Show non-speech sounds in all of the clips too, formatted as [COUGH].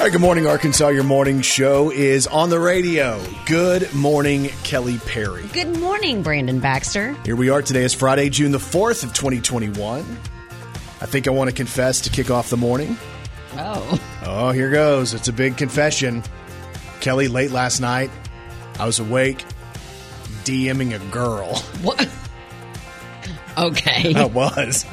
All right, good morning, Arkansas. Your morning show is on the radio. Good morning, Kelly Perry. Good morning, Brandon Baxter. Here we are. Today is Friday, June the 4th of 2021. I think I want to confess to kick off the morning. Oh. Oh, here goes. It's a big confession. Kelly, late last night, I was awake, DMing a girl. What? [LAUGHS] Okay. I was.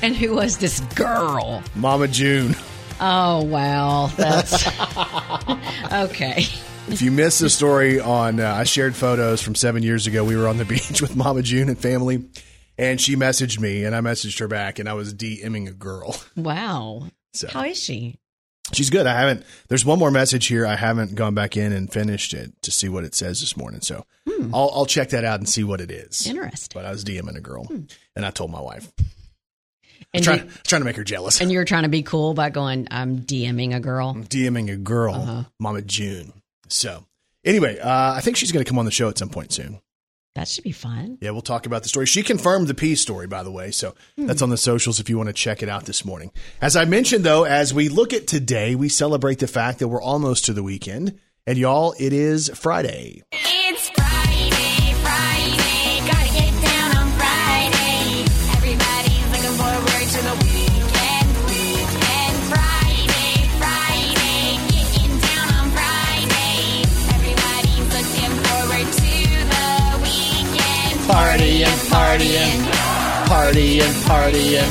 And who was this girl? Mama June. Oh, well, that's [LAUGHS] okay. If you missed the story on, uh, I shared photos from seven years ago. We were on the [LAUGHS] beach with Mama June and family, and she messaged me, and I messaged her back, and I was DMing a girl. Wow. So How is she? she's good. I haven't. There's one more message here. I haven't gone back in and finished it to see what it says this morning. So I'll, I'll check that out and see what it is. Interesting. But I was DMing a girl, and I told my wife. And, Trying, you, trying to make her jealous. and you're trying to be cool by going, I'm DMing a girl. I'm DMing a girl, Uh-huh. Mama June. So anyway, uh, I think she's going to come on the show at some point soon. That should be fun. Yeah, we'll talk about the story. She confirmed the peace story, by the way. So that's on the socials if you want to check it out this morning. As I mentioned, though, as we look at today, we celebrate the fact that we're almost to the weekend. And y'all, it is Friday, weekend. Partying, partying, partying, partying.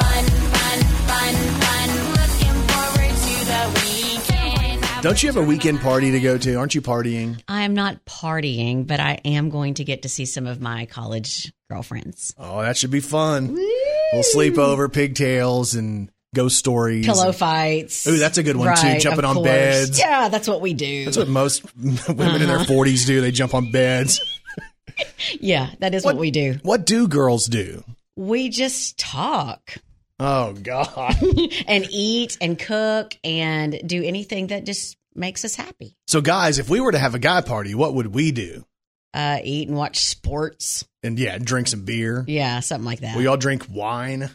Fun, fun, fun, fun. Looking forward to the weekend. Don't you have a weekend party to go to? Aren't you partying? I am not partying, but I am going to get to see some of my college girlfriends. Oh, that should be fun. We'll sleep over pigtails and ghost stories. Pillow and- fights. Ooh, that's a good one, too, jumping on course. beds. Yeah, that's what we do. That's what most [LAUGHS] women in their uh-huh. 40s do. They jump on beds. [LAUGHS] yeah, that is what we do. What do girls do? We just talk. Oh, God. [LAUGHS] and eat and cook and do anything that just makes us happy. So, guys, if we were to have a guy party, what would we do? Uh, eat and watch sports. And yeah, drink some beer. Yeah, something like that. We all drink wine.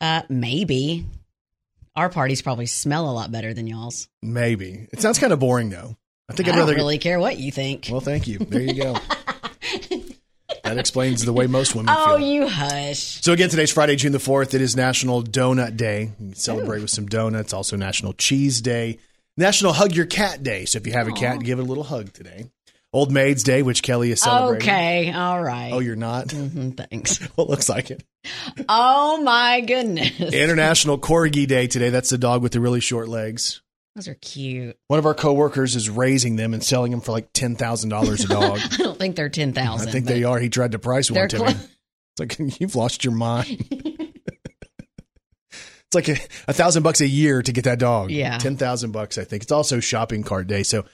uh, maybe. Our parties probably smell a lot better than y'all's. Maybe. It sounds kind of boring, though. I think I I'd don't rather. really care what you think. Well, thank you. There you go. [LAUGHS] that explains the way most women oh, feel. Oh, you hush. So again, today's Friday, June the 4th. It is National Donut Day. You can celebrate with some donuts. Also National Cheese Day. National Hug Your Cat Day. So if you have a cat, give it a little hug today. Old Maid's Day, which Kelly is celebrating. Okay, all right. Oh, you're not? Mhm, thanks. [LAUGHS] well, looks like it. oh my goodness, International Corgi Day today. That's the dog with the really short legs. Those are cute. One of our coworkers is raising them and selling them for like ten thousand dollars a [LAUGHS] dog. I don't think they're ten I think they are. He tried to price one to me. It's like [LAUGHS] you've lost your mind. [LAUGHS] it's like a, a thousand bucks a year to get that dog. Yeah. ten thousand bucks. I think it's also shopping cart day, so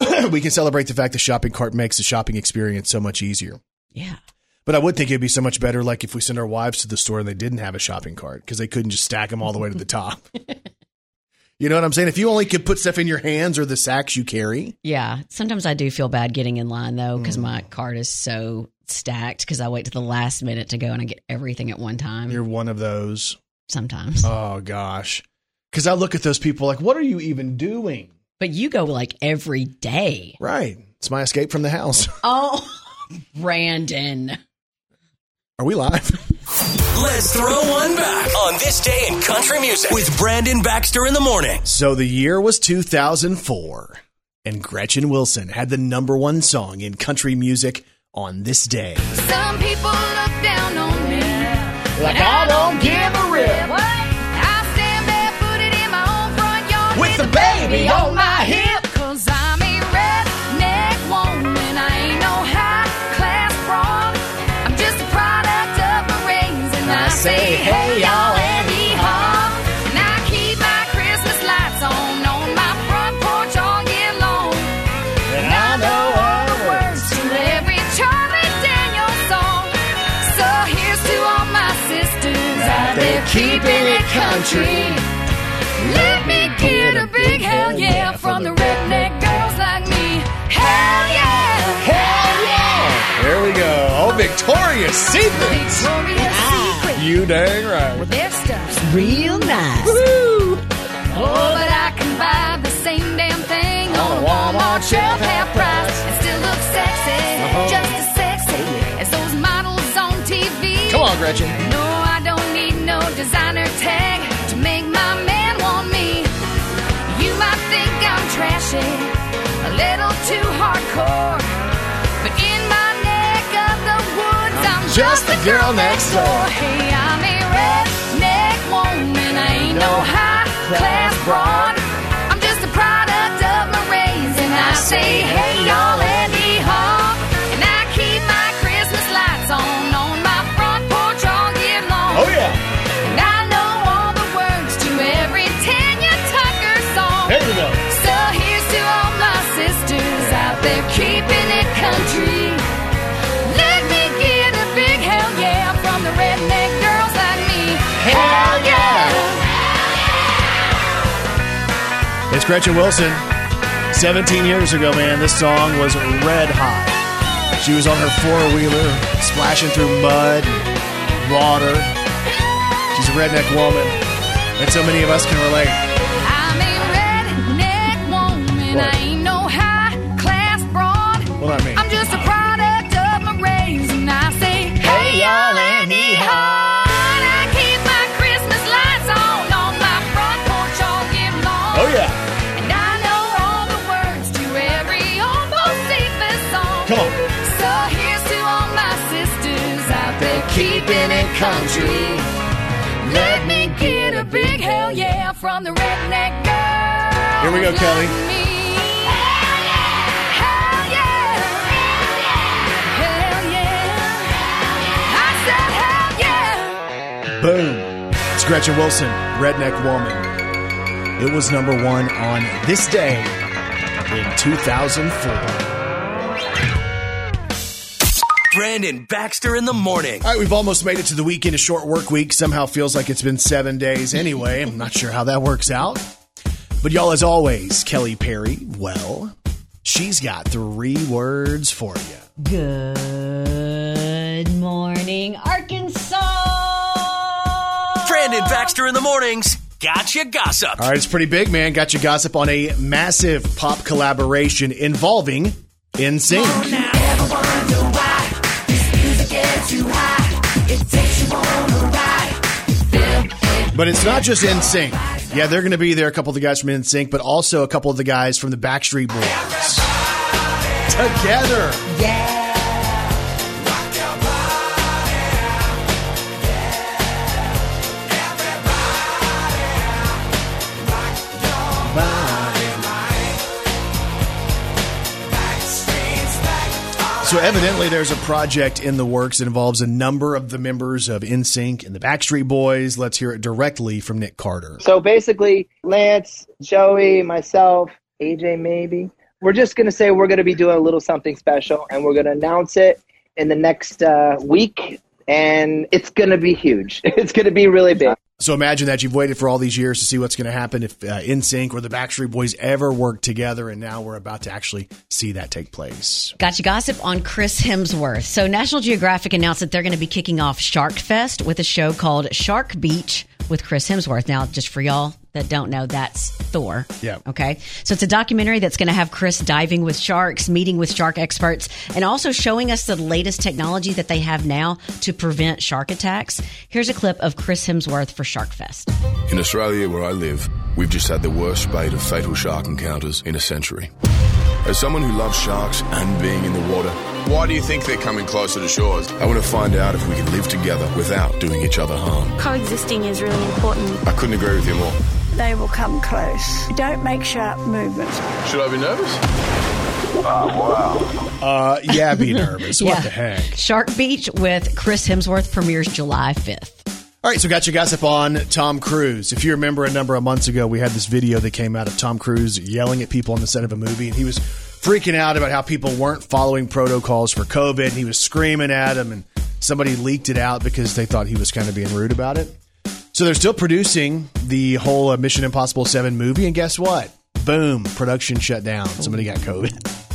[CLEARS THROAT] we can celebrate the fact the shopping cart makes the shopping experience so much easier. Yeah. But I would think it'd be so much better, like if we send our wives to the store and they didn't have a shopping cart because they couldn't just stack them all the way to the top. You know what I'm saying? If you only could put stuff in your hands or the sacks you carry, Yeah. Sometimes I do feel bad getting in line though, because Mm. my cart is so stacked because I wait to the last minute to go and I get everything at one time. you're one of those. Sometimes. [LAUGHS] Oh gosh, because I look at those people like, what are you even doing? but you go like every day. Right. It's my escape from the house. [LAUGHS] Oh, [LAUGHS] Brandon. Are we live? Let's throw one back on this day in country music with Brandon Baxter in the morning. So the year was 2004, and Gretchen Wilson had the number one song in country music on this day. Some people look down on me. Like I don't give a rip. What? I stand barefooted in my own front yard With the baby on country. Let me get a big hell yeah from the redneck girls like me. Hell yeah! Hell yeah! There we go. Oh, Victoria's Secrets. Victoria's Secret. You dang right. Their stuff's Real nice. Oh, but I can buy the same damn thing on Walmart shelf half price and still look sexy, uh-huh. just as sexy oh, as those models on TV. Come on, Gretchen. No, designer tag to make my man want me. You might think I'm trashy, a little too hardcore, but in my neck of the woods, I'm Just the girl next door. Hey, I'm a redneck woman. I ain't no high class broad. I'm just a product of my raising. And I say, hey, y'all, It's Gretchen Wilson. 17 years ago, man, this song was red hot. She was on her four wheeler, splashing through mud and water. She's a redneck woman, and so many of us can relate. Country. Let me get a big hell yeah from the redneck girl. Here we go, Kelly. Hell yeah! Hell yeah! Hell yeah! I said hell yeah! Boom. It's Gretchen Wilson, Redneck Woman. It was number one on this day in 2004. Brandon Baxter in the morning. All right, we've almost made it to the weekend, a short work week. Somehow feels like it's been seven days anyway. I'm not sure how that works out. But y'all, as always, Kelly Perry, well, she's got three words for you. Good morning, Arkansas. Brandon Baxter in the mornings. Gotcha gossip. All right, it's pretty big, man. Got you gossip on a massive pop collaboration involving NSYNC. But it's not just NSYNC. Yeah, they're going to be there, a couple of the guys from NSYNC, but also a couple of the guys from the Backstreet Boys. Together. So evidently, there's a project in the works that involves a number of the members of NSYNC and the Backstreet Boys. Let's hear it directly from Nick Carter. So basically, Lance, Joey, myself, AJ, maybe, we're just going to say we're going to be doing a little something special and we're going to announce it in the next uh, week. And it's going to be huge. [LAUGHS] It's going to be really big. So imagine that you've waited for all these years to see what's going to happen if uh, NSYNC or the Backstreet Boys ever work together, and now we're about to actually see that take place. Gotcha gossip on Chris Hemsworth. So National Geographic announced that they're going to be kicking off Shark Fest with a show called Shark Beach with Chris Hemsworth. Now, just for y'all that don't know, that's Thor. Yeah. Okay. So it's a documentary that's going to have Chris diving with sharks, meeting with shark experts, and also showing us the latest technology that they have now to prevent shark attacks. Here's a clip of Chris Hemsworth for Shark Fest. In Australia, where I live, we've just had the worst spate of fatal shark encounters in a century. As someone who loves sharks and being in the water, why do you think they're coming closer to shores? I want to find out if we can live together without doing each other harm. Coexisting is really important. I couldn't agree with you more. They will come close. Don't make sharp movements. Should I be nervous? Oh, wow. Uh, yeah, be nervous. What the heck? Shark Beach with Chris Hemsworth premieres July 5th. All right, so got your gossip on Tom Cruise. If you remember a number of months ago, we had this video that came out of Tom Cruise yelling at people on the set of a movie, and he was freaking out about how people weren't following protocols for COVID. And he was screaming at them, and somebody leaked it out because they thought he was kind of being rude about it. So they're still producing the whole uh, Mission Impossible 7 movie, and guess what? Boom, production shut down. Somebody got COVID. [LAUGHS]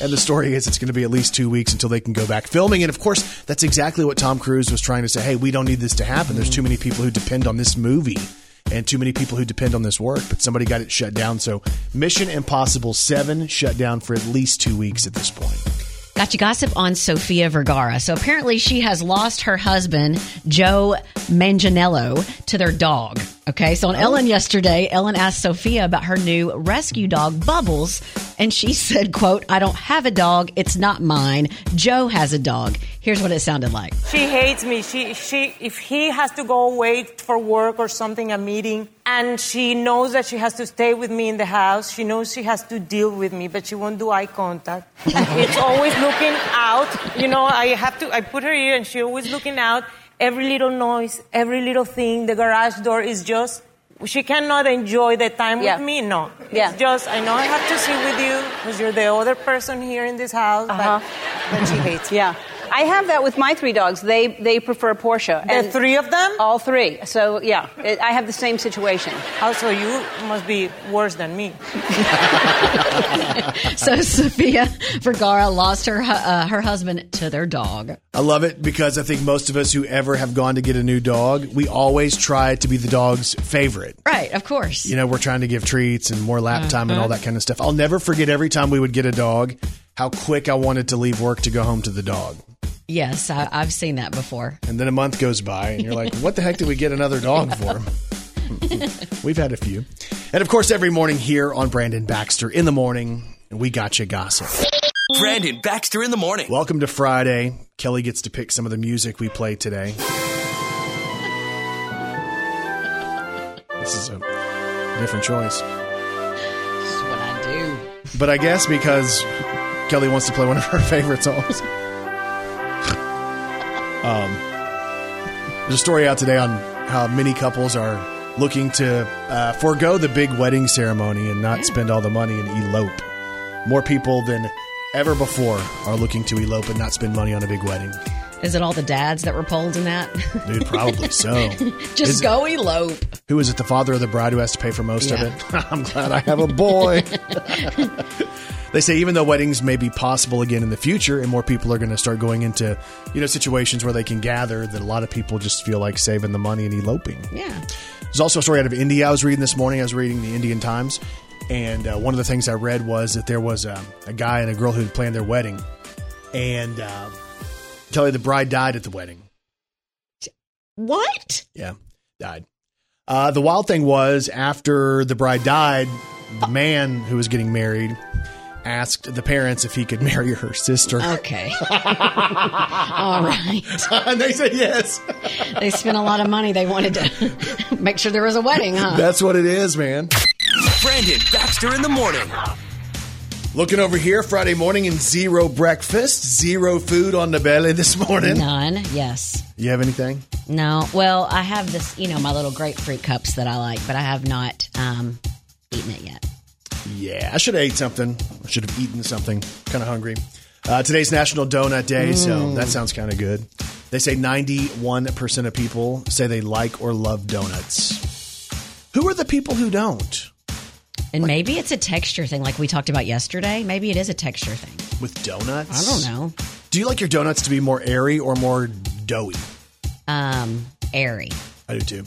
And the story is it's going to be at least two weeks until they can go back filming. And of course, that's exactly what Tom Cruise was trying to say. Hey, we don't need this to happen. There's too many people who depend on this movie. and too many people who depend on this work, but somebody got it shut down. So Mission Impossible 7 shut down for at least two weeks at this point. Got you gossip on Sofia Vergara. So apparently she has lost her husband, Joe Manganiello, to their dog. Okay. So on oh. Ellen yesterday, Ellen asked Sofia about her new rescue dog, Bubbles. And she [LAUGHS] said, quote, I don't have a dog. It's not mine. Joe has a dog. Here's what it sounded like. She hates me. She, she, if he has to go away for work or something, a meeting, and she knows that she has to stay with me in the house, she knows she has to deal with me, but she won't do eye contact. [LAUGHS] it's always looking out. You know, I have to, I put her here and she's always looking out. Every little noise, every little thing, the garage door is just, she cannot enjoy the time Yeah. with me. No. Yeah. It's just, I know I have to sit with you because you're the other person here in this house, Uh-huh. but, but she hates. Yeah. I have that with my three dogs. They they prefer Porsche. The three of them? All three. So yeah, it, I have the same situation. Also, you must be worse than me. [LAUGHS] So Sofia Vergara lost her uh, her husband to their dog. I love it because I think most of us who ever have gone to get a new dog, we always try to be the dog's favorite. Right, of course. You know, we're trying to give treats and more lap time and all that kind of stuff. I'll never forget every time we would get a dog, how quick I wanted to leave work to go home to the dog. Yes, I, I've seen that before. And then a month goes by, and you're like, what the heck did we get another dog [LAUGHS] for? We've had a few. And of course, every morning here on Brandon Baxter in the morning, we got you gossip. Brandon Baxter in the morning. Welcome to Friday. Kelly gets to pick some of the music we play today. This is a different choice. This is what I do. But I guess because Kelly wants to play one of her [LAUGHS] favorite songs. um, there's a story out today on how many couples are looking to uh, forego the big wedding ceremony and not spend all the money and elope. More people than ever before are looking to elope and not spend money on a big wedding. Is it all the dads that were polled in that? Dude, probably so. [LAUGHS] Just Is- go elope. Who is it? The father of the bride who has to pay for most Yeah. of it? [LAUGHS] I'm glad I have a boy. [LAUGHS] they say even though weddings may be possible again in the future and more people are going to start going into, you know, situations where they can gather, that a lot of people just feel like saving the money and eloping. Yeah. There's also a story out of India I was reading this morning. I was reading the Indian Times, and uh, one of the things I read was that there was a, a guy and a girl who had planned their wedding, and uh, Kelly, the bride died at the wedding. What? Yeah, died. Uh, the wild thing was after the bride died, the man who was getting married asked the parents if he could [LAUGHS] marry her sister. Okay. [LAUGHS] all right. [LAUGHS] and they said yes. They spent a lot of money. They wanted to make sure there was a wedding, huh? That's what it is, man. Brandon Baxter in the morning. Looking over here, Friday morning and zero breakfast, zero food on the belly [LAUGHS] this morning. None. Yes. You have anything? No. Well, I have this, you know, my little grapefruit cups that I like, but I have not um, eaten it yet. Yeah, I should have ate something. I should have eaten something. Kind of hungry. Uh, today's National Donut Day, so that sounds kind of good. They say 91% of people say they like or love donuts. Who are the people who don't And maybe it's a texture thing, like we talked about yesterday. Maybe it is a texture thing. with donuts? I don't know. Do you like your donuts to be more airy or more doughy? Um, airy. I do too.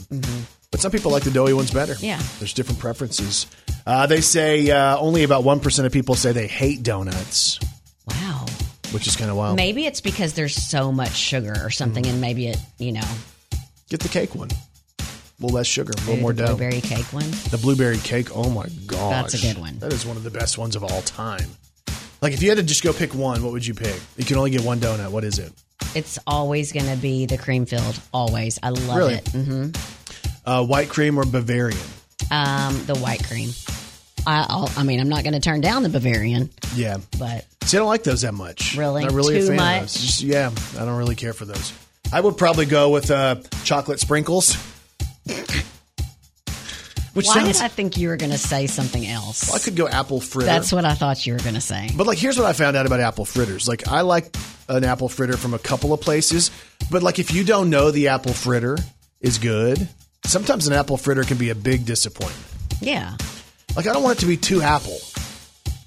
But some people like the doughy ones better. Yeah. There's different preferences. Uh, they say uh, only about 1% of people say they hate donuts, Wow. which is kind of wild. Maybe it's because there's so much sugar or something, and maybe it, you know, Get the cake one. A little less sugar, a little maybe more the dough. blueberry cake one. The blueberry cake, oh my gosh. That's a good one. That is one of the best ones of all time. Like if you had to just go pick one, what would you pick? You can only get one donut. What is it? It's always going to be the cream filled. Always. I love Really? it. hmm Uh, white cream or Bavarian? Um, the white cream. I, I'll, I mean, I'm not going to turn down the Bavarian, Yeah. but See, I don't like those that much. Really? Not really a Too fan much? of those. Just, yeah, I don't really care for those. I would probably go with uh, chocolate sprinkles. Which why sounds. did I think you were going to say something else? I could go apple fritter. That's what I thought you were going to say. But like, here's what I found out about apple fritters. Like, I like an apple fritter from a couple of places, but like, if you don't know the apple fritter is good, sometimes an apple fritter can be a big disappointment. Yeah. Like, I don't want it to be too apple,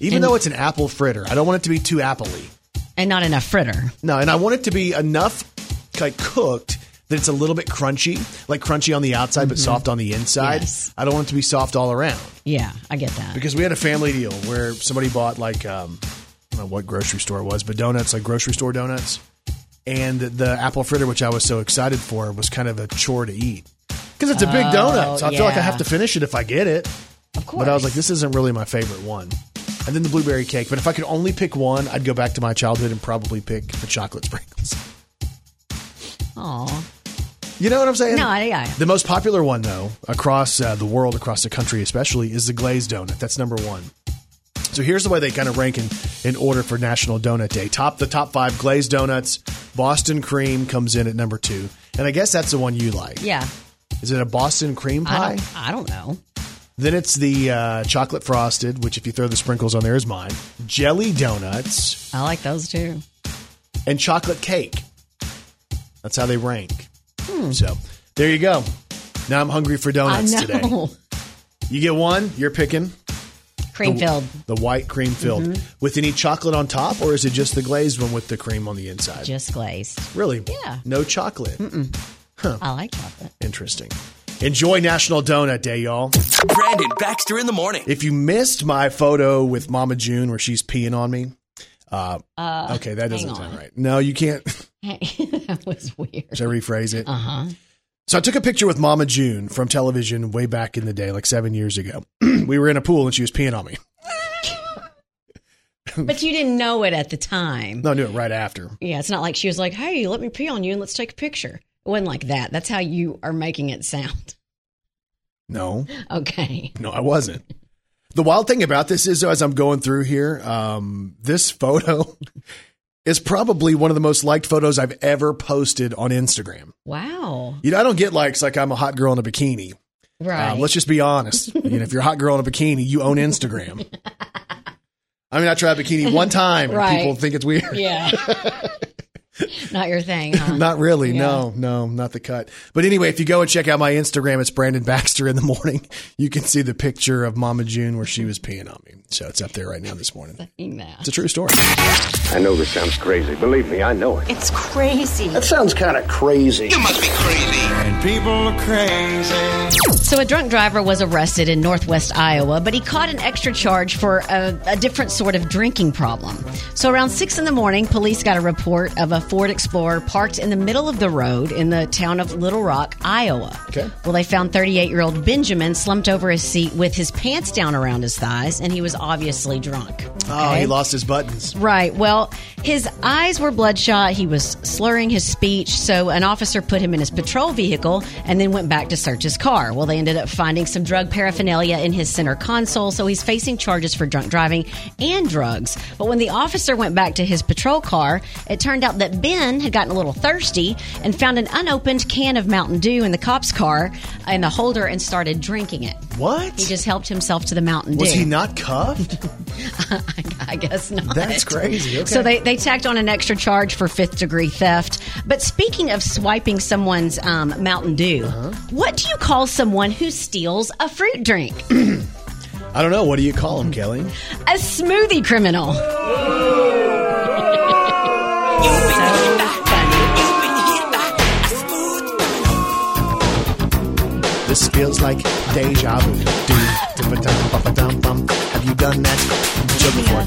even And- though it's an apple fritter. I don't want it to be too appley. And not enough fritter. No, and I want it to be enough like cooked that it's a little bit crunchy, like crunchy on the outside but soft on the inside. Mm-hmm. Yes. I don't want it to be soft all around Yeah, I get that. because we had a family deal where somebody bought like um, I don't know what grocery store it was, but donuts like grocery store donuts, and the apple fritter, which I was so excited for, was kind of a chore to eat because it's a big donut. So I feel like I yeah. have to finish it if I get it. Of course. But I was like, this isn't really my favorite one. And then the blueberry cake. But if I could only pick one, I'd go back to my childhood and probably pick the chocolate sprinkles. Aw. You know what I'm saying? No, I- yeah. The most popular one, though, across uh, the world, across the country especially, is the glazed donut. That's number one. So here's the way they kind of rank in, in order for National Donut Day. Top the top five glazed donuts. Boston cream comes in at number two, and I guess that's the one you like. Yeah. Is it a Boston cream I pie? don't, I don't know. Then it's the uh, chocolate frosted, which if you throw the sprinkles on there is mine. Jelly donuts I like those too. and chocolate cake. That's how they rank. Hmm. So there you go. Now I'm hungry for donuts today. You get one, you're picking Cream filled. the white cream filled Mm-hmm. with any chocolate on top, or is it just the glazed one with the cream on the inside? Just glazed. really? Yeah. No chocolate. I like chocolate. Interesting. Enjoy National Donut Day, y'all. Brandon Baxter in the morning. If you missed my photo with Mama June where she's peeing on me, uh, okay, that doesn't sound right. No, you can't. [LAUGHS] [LAUGHS] that was weird. Should I rephrase it? Uh huh. So I took a picture with Mama June from television way back in the day, like seven years ago. [CLEARS THROAT] we were in a pool and she was peeing on me. [LAUGHS] But you didn't know it at the time. No, I knew it right after. Yeah, it's not like she was like, "Hey, let me pee on you and let's take a picture." It wasn't like that. That's how you are making it sound. No, Okay. no, I wasn't. The wild thing about this is, as I'm going through here, um, this photo [LAUGHS] is probably one of the most liked photos I've ever posted on Instagram. Wow. You know, I don't get likes like I'm a hot girl in a bikini. Right. Um, let's just be honest. you know, if you're a hot girl in a bikini, you own Instagram. [LAUGHS] I mean, I tried bikini one time and Right. people think it's weird. yeah. [LAUGHS] [LAUGHS] not your thing, huh? Not really. No, no, not the cut. But anyway, if you go and check out my Instagram, it's Brandon Baxter in the morning. You can see the picture of Mama June where she was peeing on me. So it's up there right now this morning. It's a true story. I know this sounds crazy. Believe me, I know it. It's crazy. That sounds kind of crazy. You must be crazy. And people are crazy. So, a drunk driver was arrested in northwest Iowa, but he caught an extra charge for a, a different sort of drinking problem. So, around 6 in the morning, police got a report of a Ford Explorer parked in the middle of the road in the town of Little Rock, Iowa. Okay. Well, they found 38 year old Benjamin slumped over his seat with his pants down around his thighs, and he was obviously drunk. Oh, he lost his buttons. Right. Well, his eyes were bloodshot. He was slurring his speech. So an officer put him in his patrol vehicle and then went back to search his car. Well, they ended up finding some drug paraphernalia in his center console. So he's facing charges for drunk driving and drugs. But when the officer went back to his patrol car, it turned out that Ben had gotten a little thirsty and found an unopened can of Mountain Dew in the cop's car in the holder and started drinking it. What? He just helped himself to the Mountain Dew. was he not cuffed? [LAUGHS] I guess not. That's crazy. Okay. So they, they tacked on an extra charge for fifth degree theft. But speaking of swiping someone's um, Mountain Dew, Uh-huh. what do you call someone who steals a fruit drink? [CLEARS THROAT] I don't know. What do you call him, Kelly? a smoothie criminal. [LAUGHS] This feels like deja vu. Do, da-ba-dum, ba-ba-dum, bum. Have you done that show before?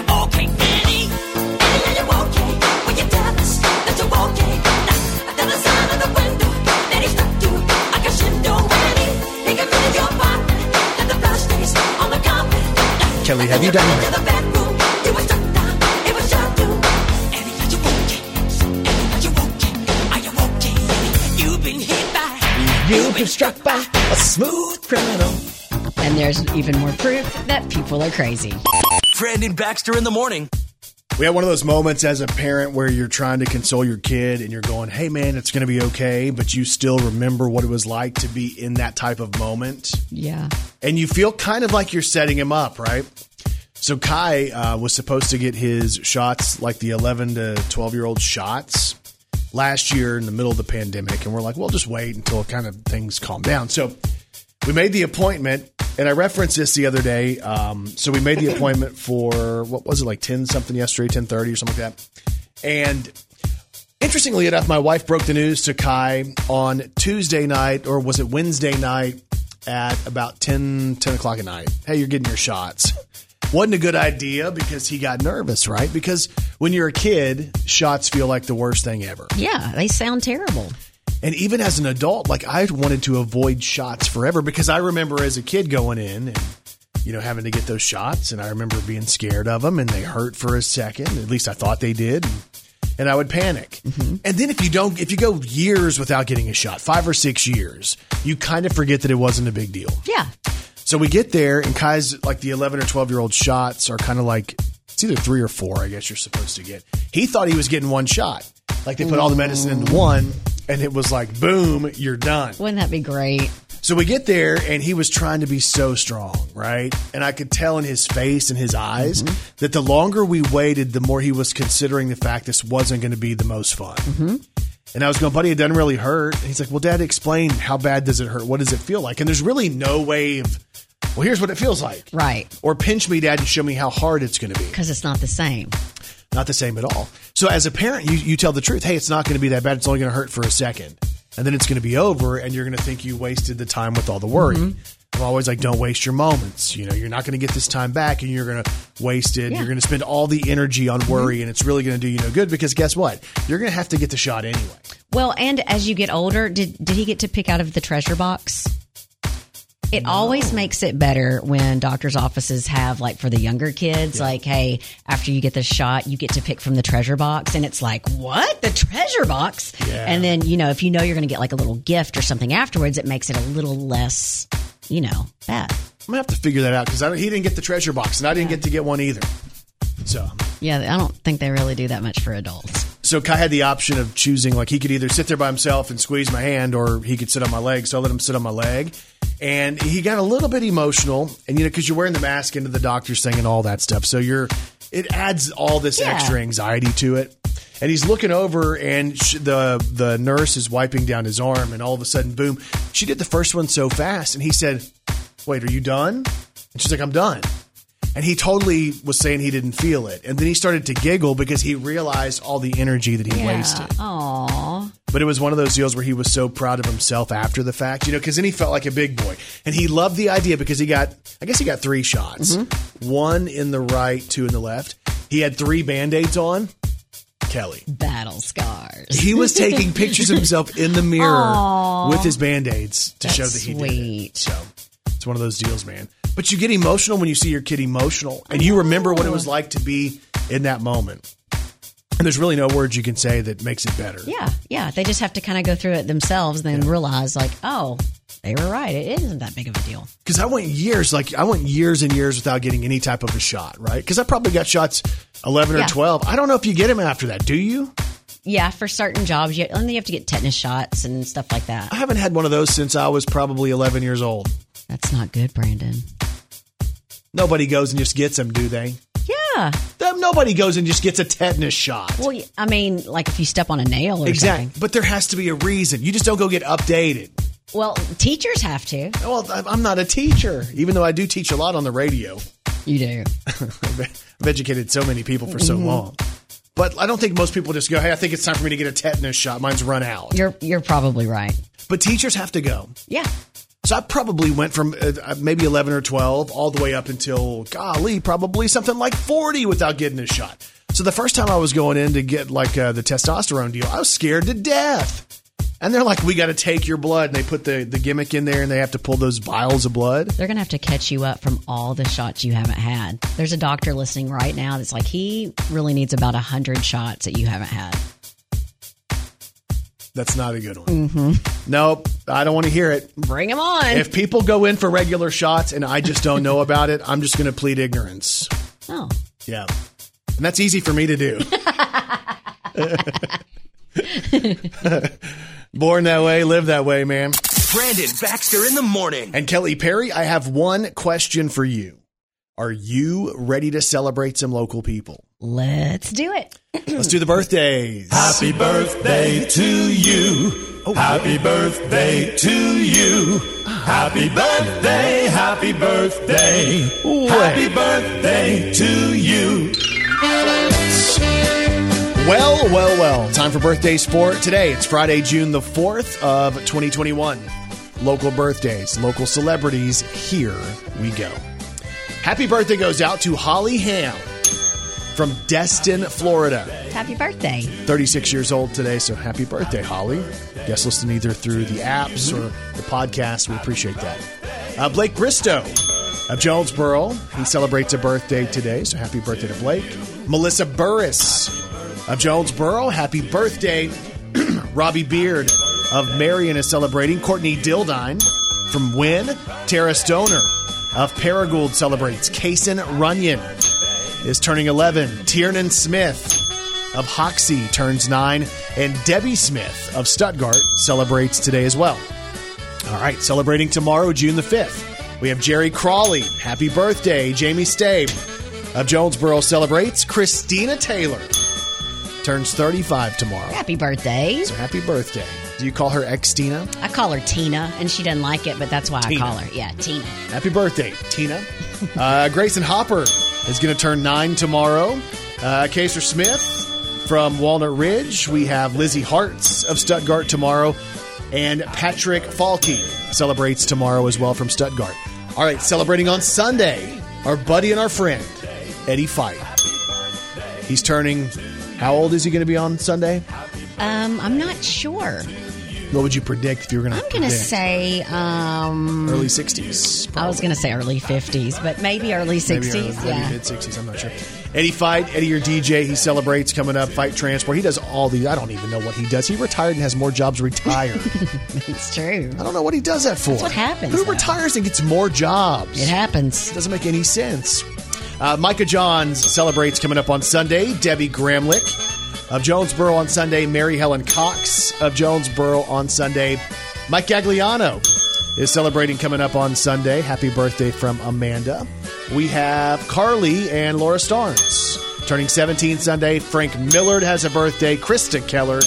Kelly, have you done that? You've been struck by a smooth criminal. And there's even more proof that people are crazy. Brandon Baxter in the morning. We had one of those moments as a parent where you're trying to console your kid and you're going, hey, man, it's going to be okay. But you still remember what it was like to be in that type of moment. Yeah. And you feel kind of like you're setting him up, right? So Kai uh, was supposed to get his shots, like the 11 to 12 year old shots, last year in the middle of the pandemic. And we're like, well, just wait until kind of things calm down. So we made the appointment, and I referenced this the other day. Um, so we made the [LAUGHS] appointment for what was it like ten something yesterday, ten thirty or something like that. And interestingly enough, my wife broke the news to Kai on Tuesday night, or was it Wednesday night at about 10, 10 o'clock at night. Hey, you're getting your shots. Wasn't a good idea because he got nervous, right? Because when you're a kid, shots feel like the worst thing ever. Yeah, they sound terrible. And even as an adult, like I wanted to avoid shots forever because I remember as a kid going in and you know having to get those shots, and I remember being scared of them, and they hurt for a second. At least I thought they did, and I would panic. Mm-hmm. And then if you don't, if you go years without getting a shot, five or six years, you kind of forget that it wasn't a big deal. Yeah. So we get there, and Kai's like the 11 or 12 year old shots are kind of like it's either three or four, I guess you're supposed to get. He thought he was getting one shot. Like they put all the medicine into mm. one, and it was like, boom, you're done. Wouldn't that be great? So we get there, and he was trying to be so strong, right? And I could tell in his face and his eyes mm-hmm. that the longer we waited, the more he was considering the fact this wasn't going to be the most fun. Mm-hmm. And I was going, buddy, it doesn't really hurt. And he's like, well, Dad, explain how bad does it hurt? What does it feel like? And there's really no way of, well, here's what it feels like. Right. Or pinch me, Dad, and show me how hard it's going to be. Because it's not the same. Not the same at all. So as a parent, you, you tell the truth. Hey, it's not going to be that bad. It's only going to hurt for a second. And then it's going to be over, and you're going to think you wasted the time with all the worry. Mm-hmm. I'm always like, don't waste your moments. You know, you're not going to get this time back, and you're going to waste it. Yeah. You're going to spend all the energy on mm-hmm. worry, and it's really going to do you no good because guess what? You're going to have to get the shot anyway. Well, and as you get older, did did he get to pick out of the treasure box? It always makes it better when doctors' offices have like for the younger kids, like, hey, after you get the shot, you get to pick from the treasure box, and it's like, what the treasure box? Yeah. And then you know, if you know you're going to get like a little gift or something afterwards, it makes it a little less, you know, bad. I'm gonna have to figure that out because he didn't get the treasure box, and I didn't get to get one either. So Yeah, I don't think they really do that much for adults. So Kai had the option of choosing, like he could either sit there by himself and squeeze my hand, or he could sit on my leg. So I let him sit on my leg, and he got a little bit emotional. And you know, because you're wearing the mask into the doctor's thing and all that stuff, so you're it adds all this Yeah. extra anxiety to it. And he's looking over, and sh- the the nurse is wiping down his arm, and all of a sudden, boom! She did the first one so fast, and he said, "Wait, are you done?" And she's like, "I'm done." And he totally was saying he didn't feel it. And then he started to giggle because he realized all the energy that he wasted. Aww. But it was one of those deals where he was so proud of himself after the fact, you know, because then he felt like a big boy. And he loved the idea because he got, I guess he got three shots mm-hmm. one in the right, two in the left. He had three band aids on. Kelly. Battle scars. He was taking [LAUGHS] pictures of himself in the mirror Aw. with his band aids to That's show that he did it. sweet. So it's one of those deals, man. But you get emotional when you see your kid emotional and you remember what it was like to be in that moment. And there's really no words you can say that makes it better. Yeah, yeah. They just have to kind of go through it themselves, and then realize, like, oh, they were right. It isn't that big of a deal. Because I went years, like I went years and years without getting any type of a shot, right? Because I probably got shots 11 or 12. I don't know if you get them after that. Do you? Yeah, for certain jobs, you, and you have to get tetanus shots and stuff like that. I haven't had one of those since I was probably 11 years old. That's not good, Brandon. Nobody goes and just gets them, do they? Yeah. Them, nobody goes and just gets a tetanus shot. Well, I mean, like if you step on a nail or Exactly. something. But there has to be a reason. You just don't go get updated. Well, teachers have to. Well, I'm not a teacher, even though I do teach a lot on the radio. You do. [LAUGHS] I've educated so many people for so Mhm. long. But I don't think most people just go, hey, I think it's time for me to get a tetanus shot. Mine's run out. You're you're probably right. But teachers have to go. Yeah. So I probably went from uh, maybe 11 or 12 all the way up until, golly, probably something like 40 without getting a shot. So the first time I was going in to get like uh, the testosterone deal, I was scared to death. And they're like, we got to take your blood. And they put the, the gimmick in there and they have to pull those vials of blood. They're going to have to catch you up from all the shots you haven't had. There's a doctor listening right now that's like, he really needs about 100 shots that you haven't had. That's not a good one. Mm-hmm. Nope, I don't want to hear it. Bring them on. If people go in for regular shots and I just don't know about it, I'm just going to plead ignorance. oh, Yeah. And that's easy for me to do. [LAUGHS] [LAUGHS] Born that way, live that way, man. Brandon Baxter in the morning. And Kelly Perry, I have one question for you. Are you ready to celebrate some local people? Let's do it. Let's do the birthdays. Happy birthday to you. Oh. Happy birthday to you. Happy birthday, happy birthday. Happy birthday to you. Well, well, well. Time for birthdays for today. It's Friday, June the 4th of 2021. Local birthdays, local celebrities. Here we go. Happy birthday goes out to Holly Ham from Destin, Florida. Happy birthday. 36 years old today, so happy birthday, Holly. Guess listening either through the apps or the podcast. We appreciate that. Uh, Blake Bristow of Jonesboro. He celebrates a birthday today, so happy birthday to Blake. Melissa Burris of Jonesboro. Happy birthday. [CLEARS THROAT] Robbie Beard of Marion is celebrating. Courtney Dildine from Wynne. Tara Stoner of Paragould celebrates. Kason Runyon is turning 11. Tiernan Smith of Hoxie turns 9. And Debbie Smith of Stuttgart celebrates today as well. All right, celebrating tomorrow, June the 5th. We have Jerry Crawley. Happy birthday. Jamie Stabe of Jonesboro celebrates. Christina Taylor turns 35 tomorrow. Happy birthday. So happy birthday. Do you call her ex Tina? I call her Tina, and she doesn't like it, but that's why Tina. I call her. Yeah, Tina. Happy birthday, Tina. [LAUGHS] uh, Grayson Hopper is going to turn nine tomorrow. Uh, Kaser Smith from Walnut Ridge. We have Lizzie Hartz of Stuttgart tomorrow. And Patrick Falke celebrates tomorrow as well from Stuttgart. All right, celebrating on Sunday, our buddy and our friend, Eddie Fight. He's turning, how old is he going to be on Sunday? Um, I'm not sure. What would you predict if you were going to I'm going to say um, early 60s? I was going to say early 50s, but maybe early 60s. Maybe, early, yeah. mid 60s. I'm not sure. Eddie Fight, Eddie, your DJ, he celebrates coming up. Fight Transport. He does all these. I don't even know what he does. He retired and has more jobs retired. [LAUGHS] it's true. I don't know what he does that for. That's what happens. Who though. retires and gets more jobs? It happens. Doesn't make any sense. Uh, Micah Johns celebrates coming up on Sunday. Debbie Gramlich of Jonesboro on Sunday. Mary Helen Cox of Jonesboro on Sunday. Mike Gagliano is celebrating coming up on Sunday. Happy birthday from Amanda. We have Carly and Laura Starnes turning 17 Sunday. Frank Millard has a birthday. Krista Keller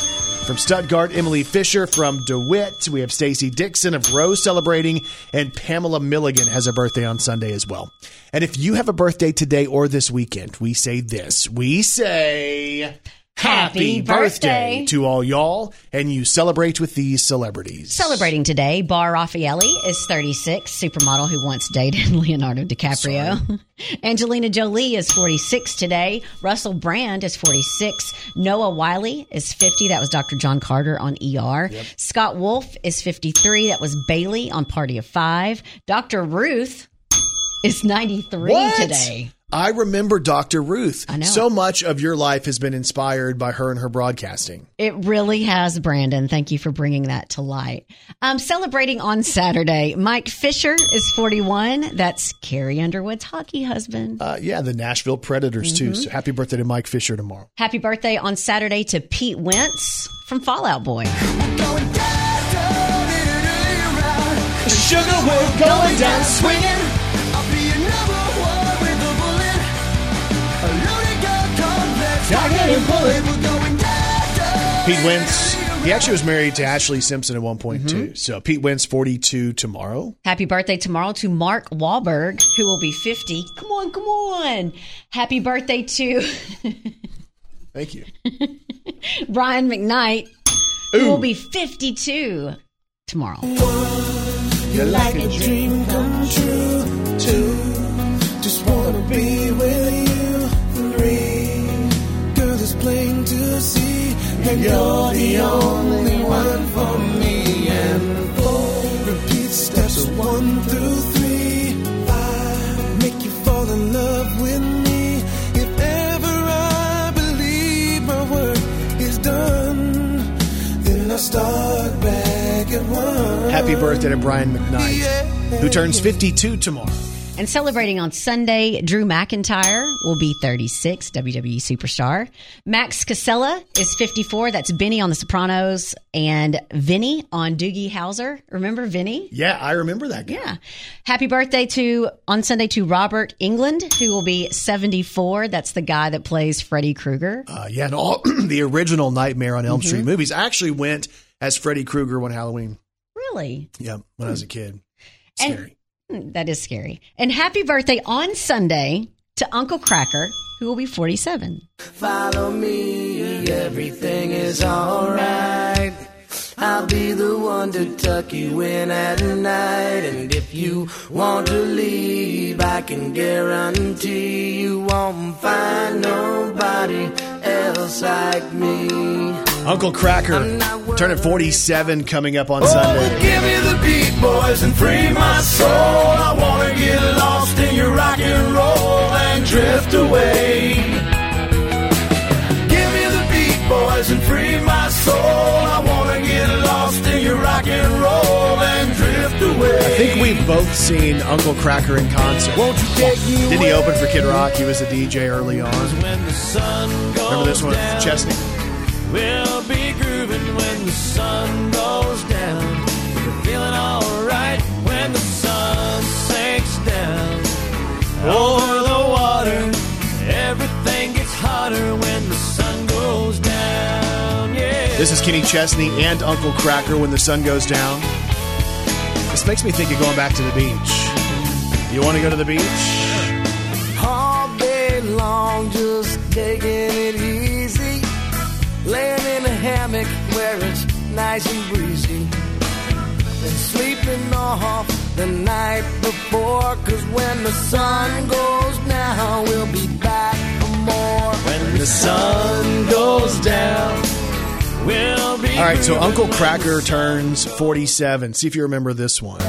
from Stuttgart. Emily Fisher from DeWitt. We have Stacy Dixon of Rose celebrating. And Pamela Milligan has a birthday on Sunday as well. And if you have a birthday today or this weekend, we say this. We say. Happy birthday. to all y'all, and you celebrate with these celebrities. Celebrating today, Bar Refaeli is 36, supermodel who once dated [LAUGHS] Leonardo DiCaprio. [LAUGHS] Angelina Jolie is 46 today. Russell Brand is 46. Noah Wyle is 50. That was Dr. John Carter on ER. Scott Wolf is 53. That was Bailey on Party of Five. Dr. Ruth is 93 What? today. I remember Dr. Ruth. I know. So much of your life has been inspired by her and her broadcasting. It really has, Brandon. Thank you for bringing that to light. Um, celebrating on Saturday, Mike Fisher is 41. That's Carrie Underwood's hockey husband. Uh, yeah, the Nashville Predators, Mm-hmm. too. So happy birthday to Mike Fisher tomorrow. Happy birthday on Saturday to Pete Wentz from Fall Out Boy. Sugar, we're going down swinging. Pete Wentz. He actually was married to Ashlee Simpson at one point, Mm-hmm. too. So Pete Wentz, 42 tomorrow. Happy birthday tomorrow to Mark Wahlberg, who will be 50. Come on, come on. Happy birthday to [LAUGHS] Thank you. [LAUGHS] Brian McKnight, who will be 52 tomorrow. You're like a dream come true, that you're the only one for me. And four, repeat steps one through three. Five, make you fall in love with me. If ever I believe my work is done, then I start back at one. Happy birthday to Brian McKnight, who turns 52 tomorrow. And celebrating on Sunday, Drew McIntyre will be 36, WWE superstar. Max Casella is 54. That's Benny on The Sopranos and Vinny on Doogie Howser. Remember Vinny? Yeah, I remember that guy. Yeah. Happy birthday to, on Sunday, to Robert Englund, who will be 74. That's the guy that plays Freddy Krueger. Uh, yeah, and all [CLEARS THROAT] the original Nightmare on Elm Mhm. Street movies. I actually went as Freddy Krueger one Halloween. Really? Yeah, when I was a kid. Scary. Hmm, Hmm, that is scary. And happy birthday on Sunday to Uncle Kracker, who will be 47. Follow me, everything is alright. I'll be the one to tuck you in at night. And if you want to leave, I can guarantee you won't find nobody else like me. Uncle Kracker turning 47 coming up on Oh, Sunday. give me the beat, boys, and free my soul. I wanna get lost in your rock and roll and drift away. Give me the beat, boys, and free my soul. I wanna get lost in your rock and roll and drift away. I think we've both seen Uncle Kracker in concert. Won't you take me Didn't he open for Kid Rock? He was a DJ early on. When the sun goes Remember this one, Chesney? We'll be grooving when the sun goes down. We're feeling alright when the sun sinks down. Over the water, everything gets hotter when the sun goes down. Yeah. This is Kenny Chesney and Uncle Kracker when the sun goes down. This makes me think of going back to the beach. You want to go to the beach? all day long, just taking it easy. Laying in a hammock where it's nice and breezy. And sleeping off the night before. Cause when the sun goes down, we'll be back for more. When the sun goes down, we'll be. All right, so Uncle when Kracker turns 47. See if you remember this one.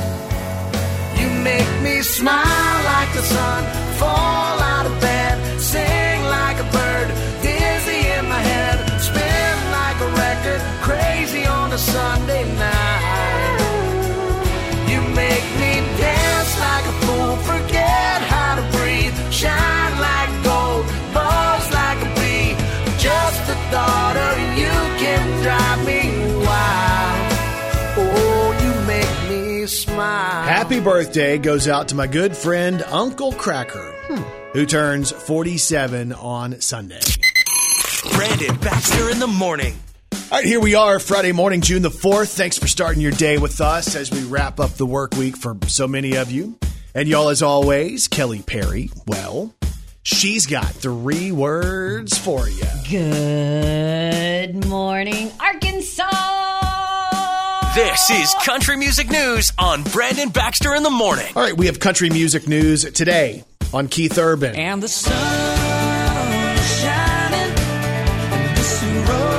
You make me smile like the sun, fall Sunday night. You make me dance like a fool, forget how to breathe, shine like gold, buzz like a bee. Just the thought of you can drive me wild. Oh, you make me smile. Happy birthday goes out to my good friend Uncle Kracker, who turns 47 on Sunday. Brandon Baxter in the morning. All right, here we are, Friday morning, June the 4th. Thanks for starting your day with us as we wrap up the work week for so many of you. And y'all, as always, Kelly Perry, well, she's got three words for you. Good morning, Arkansas. This is Country Music News on Brandon Baxter in the morning. All right, we have country music news today on Keith Urban. And the sun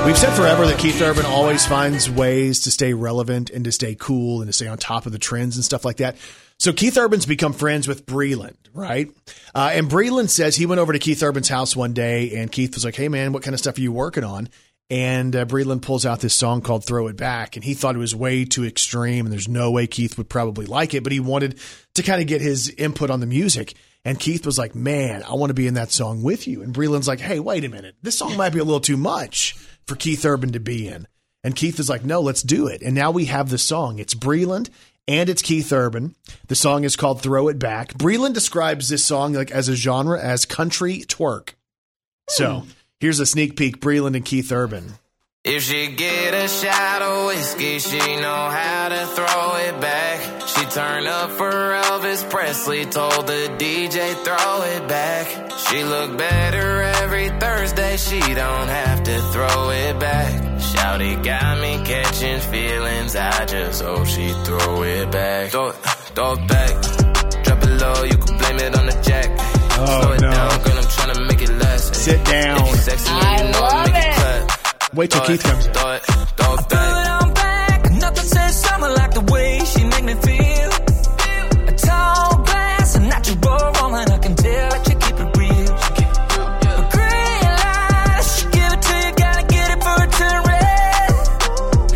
We've said forever that Keith Urban always finds ways to stay relevant and to stay cool and to stay on top of the trends and stuff like that. So Keith Urban's become friends with Breland, right? Uh, and Breland says he went over to Keith Urban's house one day and Keith was like, Hey man, what kind of stuff are you working on? And uh, Breland pulls out this song called Throw It Back. And he thought it was way too extreme and there's no way Keith would probably like it, but he wanted to kind of get his input on the music. And Keith was like, Man, I want to be in that song with you. And Breland's like, Hey, wait a minute. This song might be a little too much for Keith Urban to be in. And Keith is like, no, let's do it. And now we have the song. It's Breland and it's Keith Urban. The song is called Throw It Back. Breland describes this song like as a genre as country twerk. So hmm. here's a sneak peek Breland and Keith Urban. If she get a shot of whiskey, she know how to throw it back. She turn up for Elvis Presley, told the DJ throw it back. She look better every Thursday, she don't have to throw it back. Shouty got me catching feelings, I just hope she throw it back. Throw it, throw it back. Drop it low, you can blame it on the jack. Oh, Slow it no. down, girl, I'm tryna make it last. Sit down. Sexy, then I you know love make it. it clap. Wait till Throw Keith comes in. Throw it, throw it back. I'm back. Nothing says summer like the way she make me feel. A tall glass, a natural woman. I can tell that you keep it real. A green light, she give it to you, gotta get it for it to red.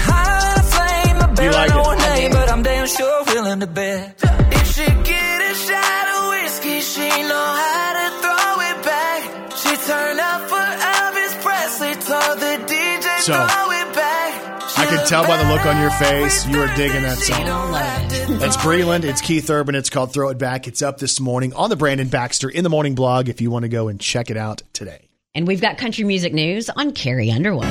High on a flame, I barely like know her name, but I'm damn sure willing to bet. If she get a shot of know how to throw it back. She turned up for Elvis Presley, told the DJ So, throw it back. Can tell by the look on your face you are digging that song. That's Breland. It's Keith Urban. It's called Throw It Back. It's up this morning on the Brandon Baxter in the Morning blog if you want to go and check it out today. And we've got country music news on Carrie Underwood.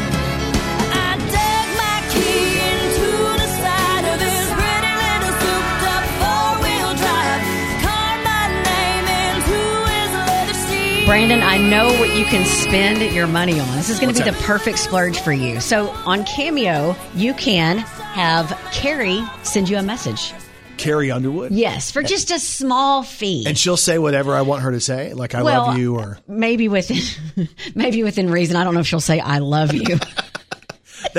Brandon, I know what you can spend your money on. This is going to be the perfect splurge for you. So on Cameo, you can have Carrie send you a message. Carrie Underwood. Yes, for just a small fee. And she'll say whatever I want her to say, like I Well, love you or maybe within [LAUGHS] maybe within reason. I don't know if she'll say I love you. [LAUGHS]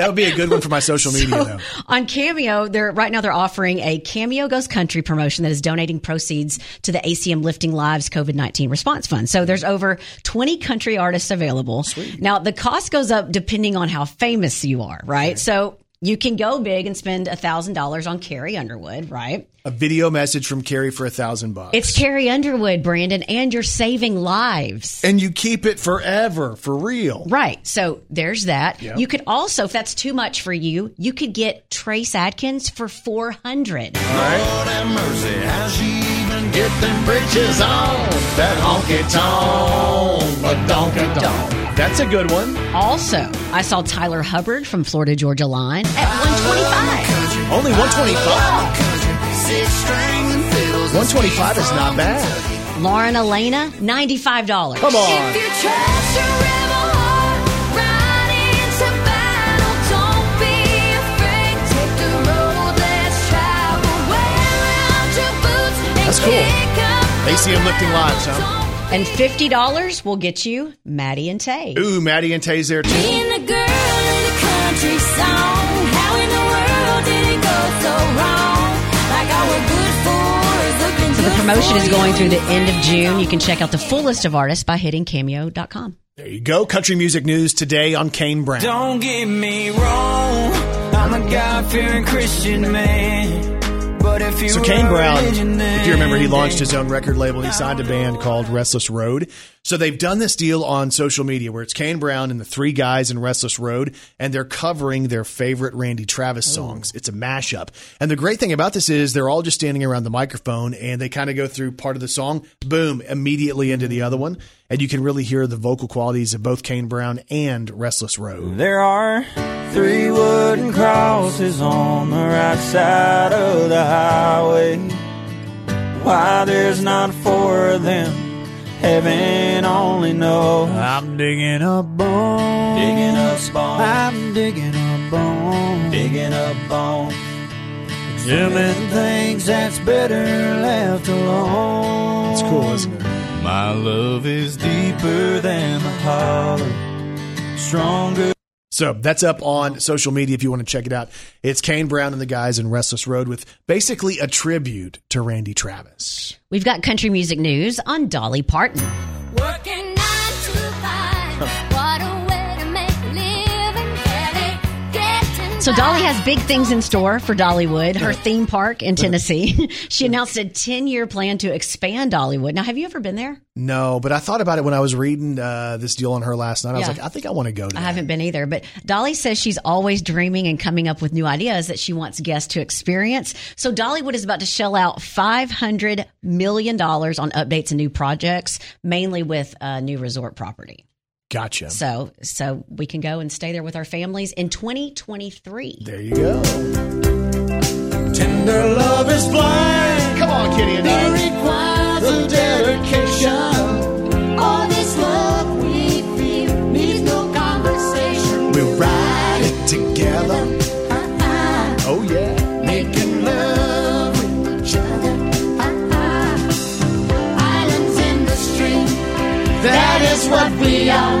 that would be a good one for my social media [LAUGHS] So, though. on Cameo, they're right now they're offering a Cameo Goes Country promotion that is donating proceeds to the ACM Lifting Lives COVID nineteen response fund. So there's over twenty country artists available. Now the cost goes up depending on how famous you are, right? So you can go big and spend a thousand dollars on Carrie Underwood, right? A video message from Carrie for a thousand bucks. It's Carrie Underwood, Brandon, and you're saving lives. and you keep it forever, for real. Right. So there's that. Yep. You could also, if that's too much for you, you could get Trace Adkins for 400. Lord have mercy, how she even get them britches on? That honky tonk, a donkey donk. That's a good one. Also, I saw Tyler Hubbard from Florida Georgia Line at 125. Only 125. Six strings and fiddles. 125 is not bad. Lauren Alaina, $95. Come on. If you trust your rebel heart, ride into battle. Don't be afraid. Take the road less traveled. Wear out your boots and That's cool. kick up the ACM Lifting Lives, huh? Don't And $50 will get you Maddie and Tae. Ooh, Maddie and Tae's there too. Being the girl in the country song. How in the world did it go so wrong? Like all we're good for looking So the promotion for is going through the end of June. You can check out the full list of artists by hitting cameo.com. There you go. Country music news today on Kane Brown. Don't get me wrong, I'm a God fearing Christian man. But if you So Kane Brown, if you remember, he launched his own record label. He signed a band called Restless Road. So they've done this deal on social media where it's Kane Brown and the three guys in Restless Road, and they're covering their favorite Randy Travis songs. It's a mashup. And the great thing about this is they're all just standing around the microphone and they kind of go through part of the song, boom, immediately into the other one. And you can really hear the vocal qualities of both Kane Brown and Restless Road. There are three wooden crosses on the right side of the highway. Why there's not four of them, heaven only knows. I'm digging a bone, digging up bone. I'm digging a bone, digging up bone. Examine things that's better left alone. It's cool, isn't it? My love is deeper than the holler, stronger. So that's up on social media if you want to check it out. It's Kane Brown and the guys in Restless Road with basically a tribute to Randy Travis. We've got country music news on Dolly Parton. Working So Dolly has big things in store for Dollywood, her theme park in Tennessee. [LAUGHS] she announced a 10-year plan to expand Dollywood. Now, have you ever been there? No, but I thought about it when I was reading uh, this deal on her last night. I was Yeah. like, I think I want to go to I that. haven't been either, but Dolly says she's always dreaming and coming up with new ideas that she wants guests to experience. So Dollywood is about to shell out $500 million on updates and new projects, mainly with a new resort property. Gotcha. So, so we can go and stay there with our families in 2023. There you go. Tender love is blind. Come on, Kitty and It requires a dedication. All this love we feel needs no conversation. We'll ride it together. Uh-uh. Oh, yeah. Making love with each other. Uh-uh. Islands in the stream. That is what we are.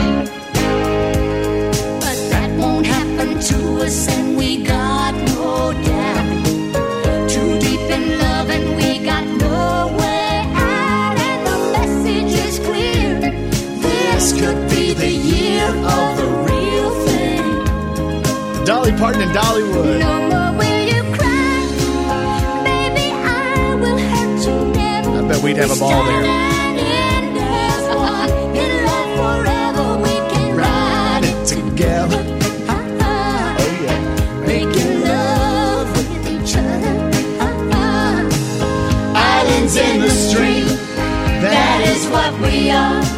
have a ball there. Together. Oh. Making love with each other. Islands in the stream. That is what we are.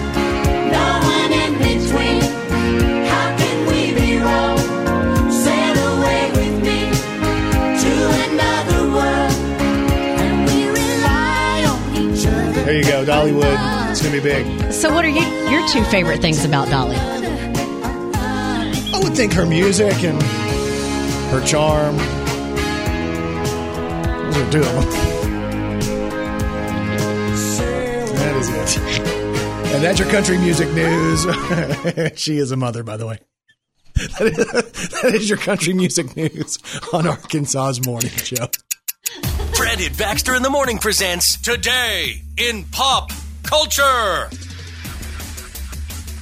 It's gonna be big. So, what are you, your two favorite things about Dolly? I would think her music and her charm. Those are two of them. That is it. And that's your country music news. [LAUGHS] she is a mother, by the way. [LAUGHS] That is, [LAUGHS] that is your country music news on Arkansas's morning show. Brandon Baxter in the Morning presents Today in Pop Culture.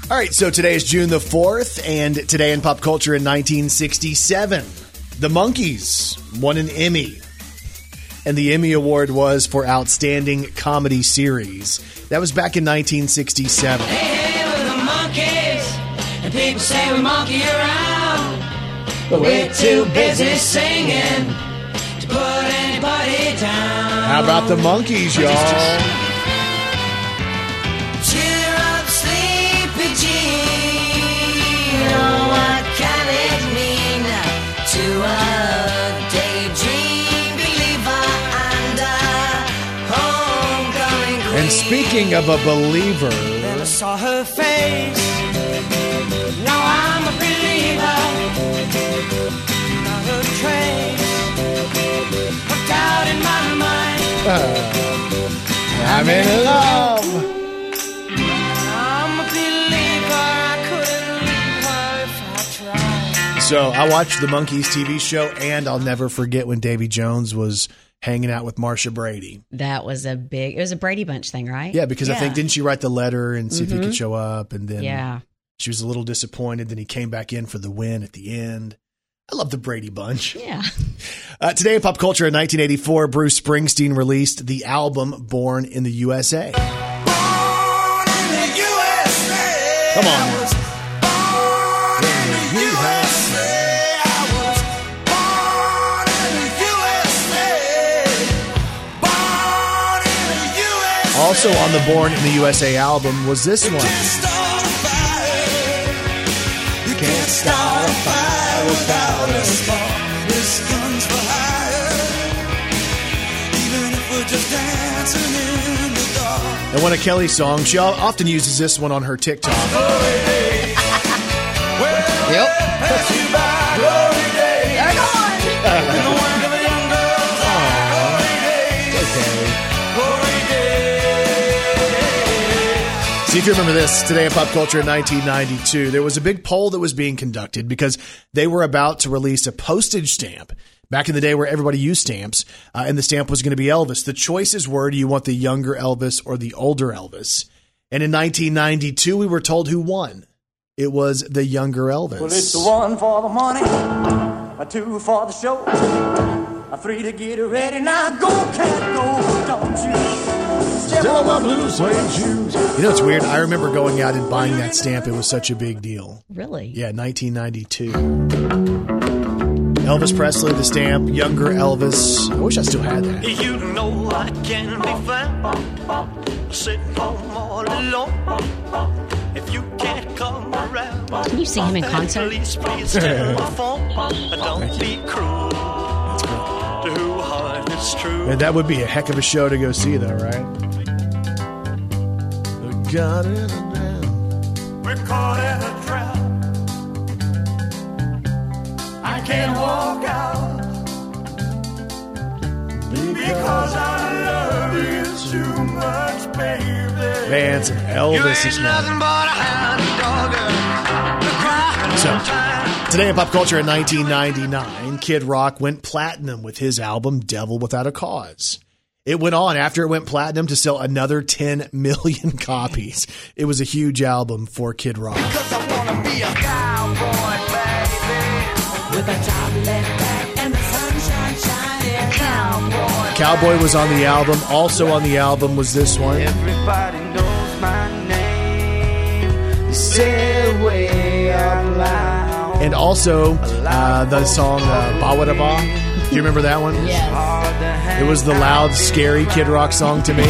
All right, so today is June the 4th, and today in pop culture in 1967, the Monkees won an Emmy. And the Emmy Award was for Outstanding Comedy Series. That was back in 1967. Hey, we're the Monkees, and people say we monkey around. But we're too busy singing to put anybody down. How about the Monkees, y'all? Cheer up, sleepy Jean. Oh, what can it mean to a daydream believer and a homecoming queen? And speaking of a believer, Then I saw her face. Now I'm a believer. Not a trace of doubt in my mind. Uh, I'm in love. I'm a believer. I couldn't leave her if I tried. So I watched the Monkees TV show, and I'll never forget when Davy Jones was hanging out with Marcia Brady. That was a big. It was a Brady Bunch thing, right? Yeah, because I think didn't she write the letter and see if he could mm-hmm. show up, and then Yeah. she was a little disappointed. Then he came back in for the win at the end. I love the Brady Bunch. Yeah. Uh, today in pop culture, in 1984, Bruce Springsteen released the album "Born in the USA." Come on. Also on the Born in the USA album was this one. You can't a fire without. This gun's for hire. Even if we're just dancing in the dark. And one of Kelly's songs, she often uses this one on her TikTok. Yep. See if you remember this today in pop culture in 1992. There was a big poll that was being conducted because they were about to release a postage stamp. Back in the day where everybody used stamps, uh, and the stamp was going to be Elvis. The choices were do you want the younger Elvis or the older Elvis? And in 1992, we were told who won. It was the younger Elvis. Well, it's one for the money, a two for the show, a three to get ready. Now go, cat, go, don't you? Step my blue suede shoes. You know, it's weird. I remember going out and buying that stamp. It was such a big deal. Really? Yeah, 1992. Elvis Presley, the stamp, younger Elvis. I wish I still had that. You know I can be found sitting home all alone. If you can't come around, Can you see him in concert? please, please tell [LAUGHS] my phone. Don't be cruel to who heart is true. And that would be a heck of a show to go see, though, right? Got it. We're caught in a trap. I can't walk out because our love is too much baby. Man, some Elvis this morning. So, today in pop culture in 1999, Kid Rock went platinum with his album Devil Without a Cause. It went on after it went platinum to sell another 10 million [LAUGHS] copies. It was a huge album for Kid Rock. With a job left back and the sunshine shining. Cowboy. Was on the album. Also on the album was this one. Everybody knows my name. Say way out loud. And also uh, the song uh, Bawitdaba. Do you remember that one? Yes. It was the loud, scary Kid Rock song to me.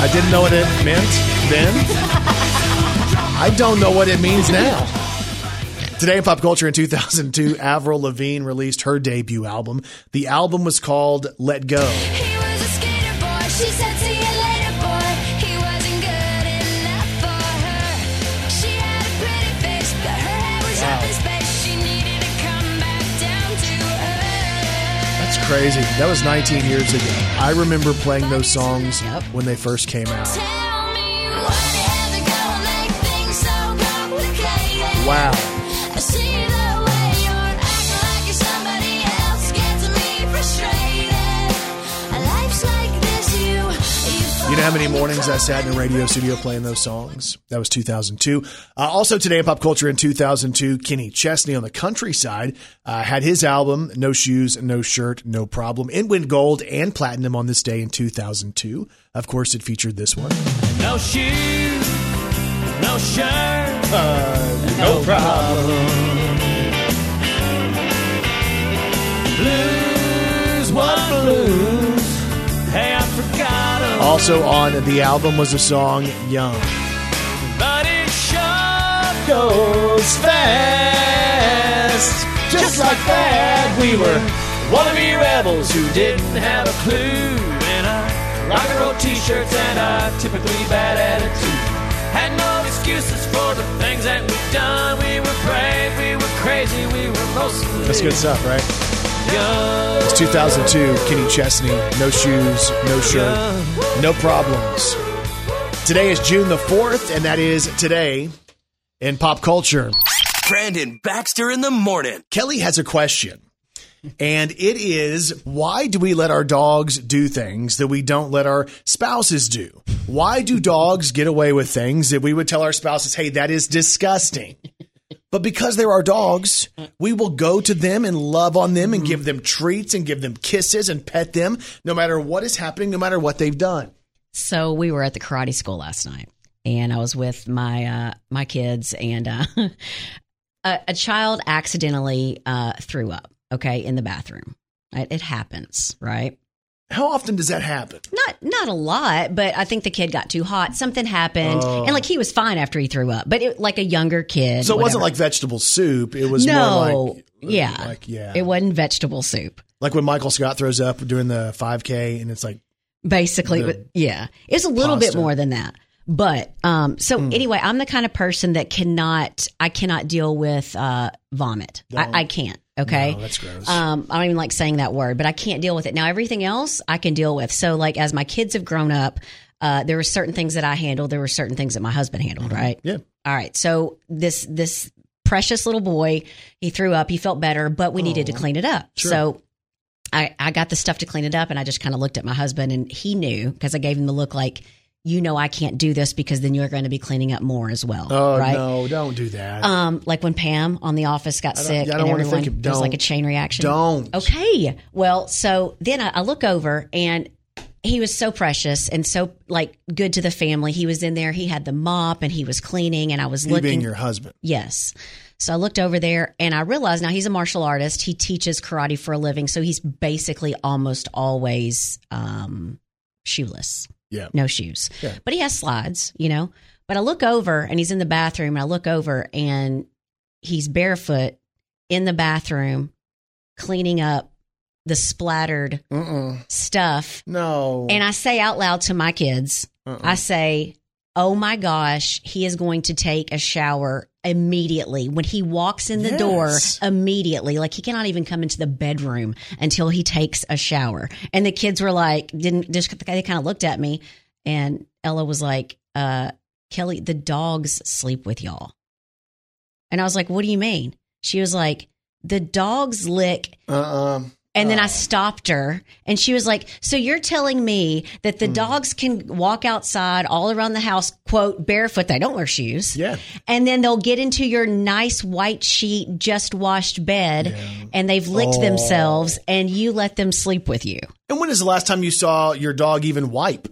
I didn't know what it meant then. I don't know what it means now. Today in pop culture in 2002, Avril Lavigne released her debut album. The album was called Let Go. Crazy. That was 19 years ago. I remember playing those songs when they first came out. Tell you You know how many mornings I sat in a radio studio playing those songs? That was 2002. Uh, also today in pop culture in 2002, Kenny Chesney on the countryside uh, had his album No Shoes, No Shirt, No Problem. It went gold and platinum on this day in 2002. Of course, it featured this one. No shoes, no shirt, no problem. blues, what blues? Also on the album was the song Young. But it sure goes fast. Just like that, we were wannabe rebels who didn't have a clue. In our rock and roll t-shirts and our typically bad attitude. Had no excuses for the things that we've done. We were brave, we were crazy, we were mostly That's good stuff, right? It's 2002, Kenny Chesney, no shoes, no shirt, no problems. Today is June the 4th, and that is today in pop culture. Brandon Baxter in the morning. Kelly has a question, and it is why do we let our dogs do things that we don't let our spouses do? Why do dogs get away with things that we would tell our spouses, hey, that is disgusting? But because they're our dogs, we will go to them and love on them and give them treats and give them kisses and pet them no matter what is happening, no matter what they've done. So we were at the karate school last night, and I was with my uh, my kids, and uh, [LAUGHS] a, a child accidentally uh, threw up. Okay, in the bathroom. It, it happens, right? How often does that happen? Not not a lot, but I think the kid got too hot. Something happened, Oh. and like he was fine after he threw up, but it, like a younger kid. So it wasn't like vegetable soup. It was no, more like, yeah, like, yeah. It wasn't vegetable soup. like when Michael Scott throws up during the 5K and it's like, basically The yeah it's a little bit more than that but um so Hmm. anyway i'm the kind of person that cannot i cannot deal with uh vomit I, I can't okay? No, that's gross. um i don't even like saying that word but i can't deal with it. Now everything else i can deal with. So like as my kids have grown up uh there were certain things that i handled there were certain things that my husband handled right? Yeah. all right so this this precious little boy he threw up he felt better but we needed to clean it up. Sure. so I, I got the stuff to clean it up and I just kind of looked at my husband and he knew because I gave him the look like, you know, I can't do this because then you're going to be cleaning up more as well. oh, right. no, don't do that. Um, like when Pam on the office got sick I don't and everyone, think of- was like a chain reaction. Don't. Okay. Well, so then I, I look over and he was so precious and so like good to the family. He was in there. He had the mop and he was cleaning and I was He looking. being your husband. Yes. So I looked over there and I realized now he's a martial artist. He teaches karate for a living. So he's basically almost always um, shoeless. Yeah. No shoes. Yeah. But he has slides, you know. But I look over and he's in the bathroom and I look over and he's barefoot in the bathroom cleaning up the splattered Mm-mm. stuff. No. And I say out loud to my kids, Uh-uh. I say, Oh my gosh, he is going to take a shower immediately. When he walks in the Yes. door immediately. Like he cannot even come into the bedroom until he takes a shower. And the kids were like didn't just they kind of looked at me and ella was like uh kelly the dogs sleep with y'all. And i was like what do you mean? She was like the dogs lick Uh-uh. And then I oh. stopped her and she was like, So you're telling me that the hmm. dogs can walk outside all around the house, quote, barefoot. They don't wear shoes. Yeah. And then they'll get into your nice white sheet, just washed bed and they've licked Oh. themselves and you let them sleep with you. And when is the last time you saw your dog even wipe?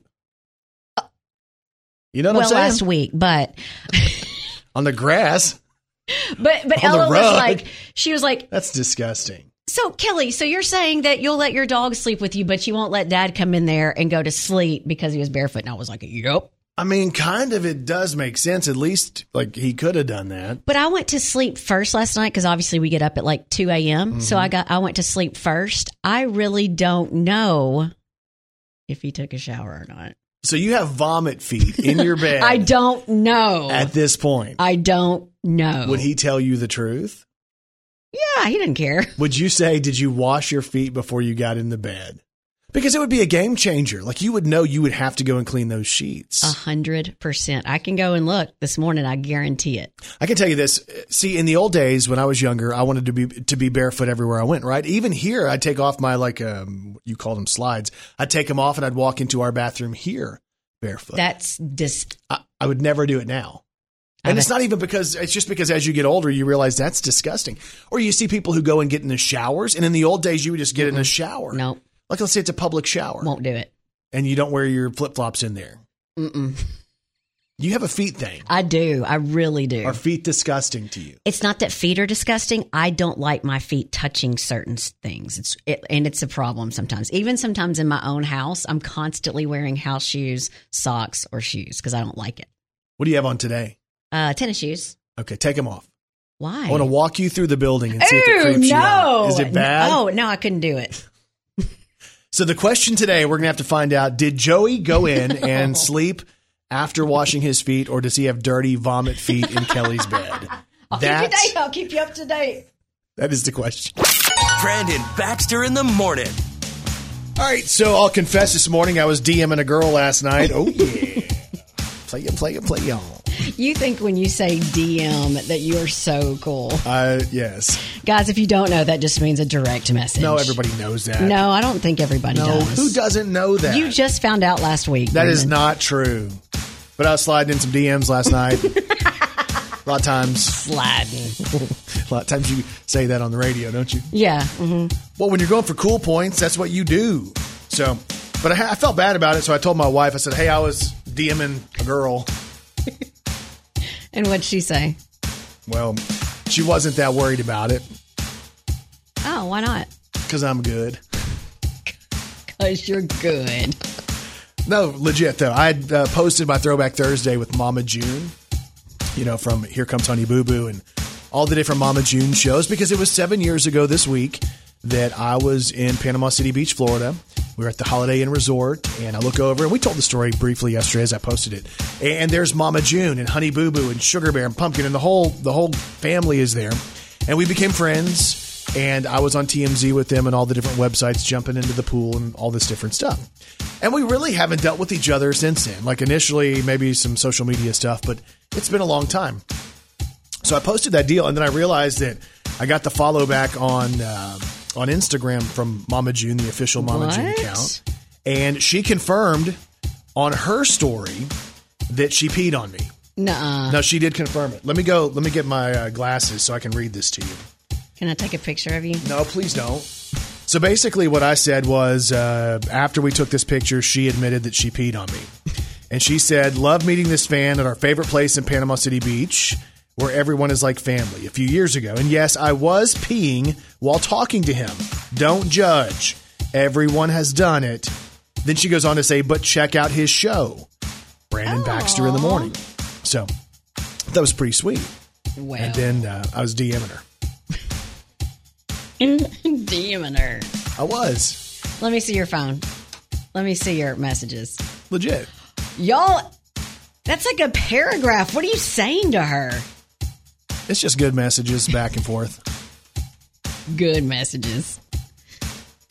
You know what well, I'm saying? last week, but On the grass. [LAUGHS] but but Ella was like she was like, That's disgusting. So Kelly, so you're saying that you'll let your dog sleep with you, but you won't let dad come in there and go to sleep because he was barefoot. And I was like, Yep. I mean, kind of it does make sense. At least like he could have done that. But I went to sleep first last night because obviously we get up at like two a.m. So Mm-hmm. I got I went to sleep first. I really don't know if he took a shower or not. So you have vomit feet in your [LAUGHS] bed I don't know. at this point. I don't know. Would he tell you the truth? Yeah, he didn't care. [LAUGHS] Would you say, did you wash your feet before you got in the bed? Because it would be a game changer. Like you would know you would have to go and clean those sheets. A hundred percent. I can go and look this morning. I guarantee it. I can tell you this. See, in the old days when I was younger, I wanted to be to be barefoot everywhere I went. Right, even here, I'd take off my like um, you called them slides. I'd take them off and I'd walk into our bathroom here barefoot. That's dis. I, I would never do it now. And it's not even because it's just because as you get older, you realize that's disgusting. Or you see people who go and get in the showers, and in the old days, you would just get in a shower. No, Like let's say it's a public shower, won't do it. and you don't wear your flip flops in there. Mm-mm. You have a feet thing. I do. I really do. Are feet disgusting to you? it's not that feet are disgusting. I don't like my feet touching certain things. It's it, and it's a problem sometimes. Even sometimes in my own house, I'm constantly wearing house shoes, socks, or shoes because I don't like it. What do you have on today? Uh, tennis shoes. Okay, take them off. Why? I want to walk you through the building and see if it Ew, creeps you out. Is it bad? Oh no, I couldn't do it. [LAUGHS] So the question today, we're gonna have to find out: Did Joey go [LAUGHS] in and sleep after washing his feet, or does he have dirty vomit feet in Kelly's bed? [LAUGHS] I'll That's keep you date. I'll keep you up to date. that is the question. Brandon Baxter in the morning. All right, so I'll confess this morning I was DMing a girl last night. Oh yeah, play it, play it, play on. You think when you say DM that you are so cool, Uh, yes. guys? If you don't know, that just means a direct message. No, everybody knows that. No, I don't think everybody no. does. Who doesn't know that? You just found out last week. That is not true. But I was sliding in some DMs last night. [LAUGHS] a lot of times, sliding. [LAUGHS] a lot of times you say that on the radio, don't you? Yeah. hmm Well, when you're going for cool points, that's what you do. So, but I, I felt bad about it, so I told my wife. I said, "Hey, I was DMing a girl." [LAUGHS] And what'd she say? Well, she wasn't that worried about it Oh, why not? because I'm good. [LAUGHS] Because you're good. No, legit though. I had uh, posted my Throwback Thursday with Mama June, you know, from Here Comes Honey Boo Boo and all the different Mama June shows because it was seven years ago this week that I was in Panama City Beach, Florida. We were at the Holiday Inn Resort, and I look over, and we told the story briefly yesterday as I posted it. And there's Mama June and Honey Boo Boo and Sugar Bear and Pumpkin, and the whole the whole family is there. And we became friends. And I was on TMZ with them and all the different websites, jumping into the pool and all this different stuff. And we really haven't dealt with each other since then. Like initially, maybe some social media stuff, but it's been a long time. So I posted that deal, and then I realized that I got the follow back on uh, on Instagram from Mama June, the official Mama June account, and she confirmed on her story that she peed on me. Nuh-uh. No, she did confirm it. Let me go. Let me get my uh, glasses so I can read this to you. Can I take a picture of you? No, please don't. So basically, what I said was uh, after we took this picture, she admitted that she peed on me. And she said, Love meeting this fan at our favorite place in Panama City Beach, where everyone is like family, a few years ago. And yes, I was peeing while talking to him. Don't judge. Everyone has done it. Then she goes on to say, But check out his show, Brandon Baxter in the morning. So that was pretty sweet. Well, And then uh, I was DMing her. [LAUGHS] DMing her. I was. Let me see your phone. Let me see your messages. Legit. Y'all, that's like a paragraph. What are you saying to her? It's just good messages back and forth. Good messages.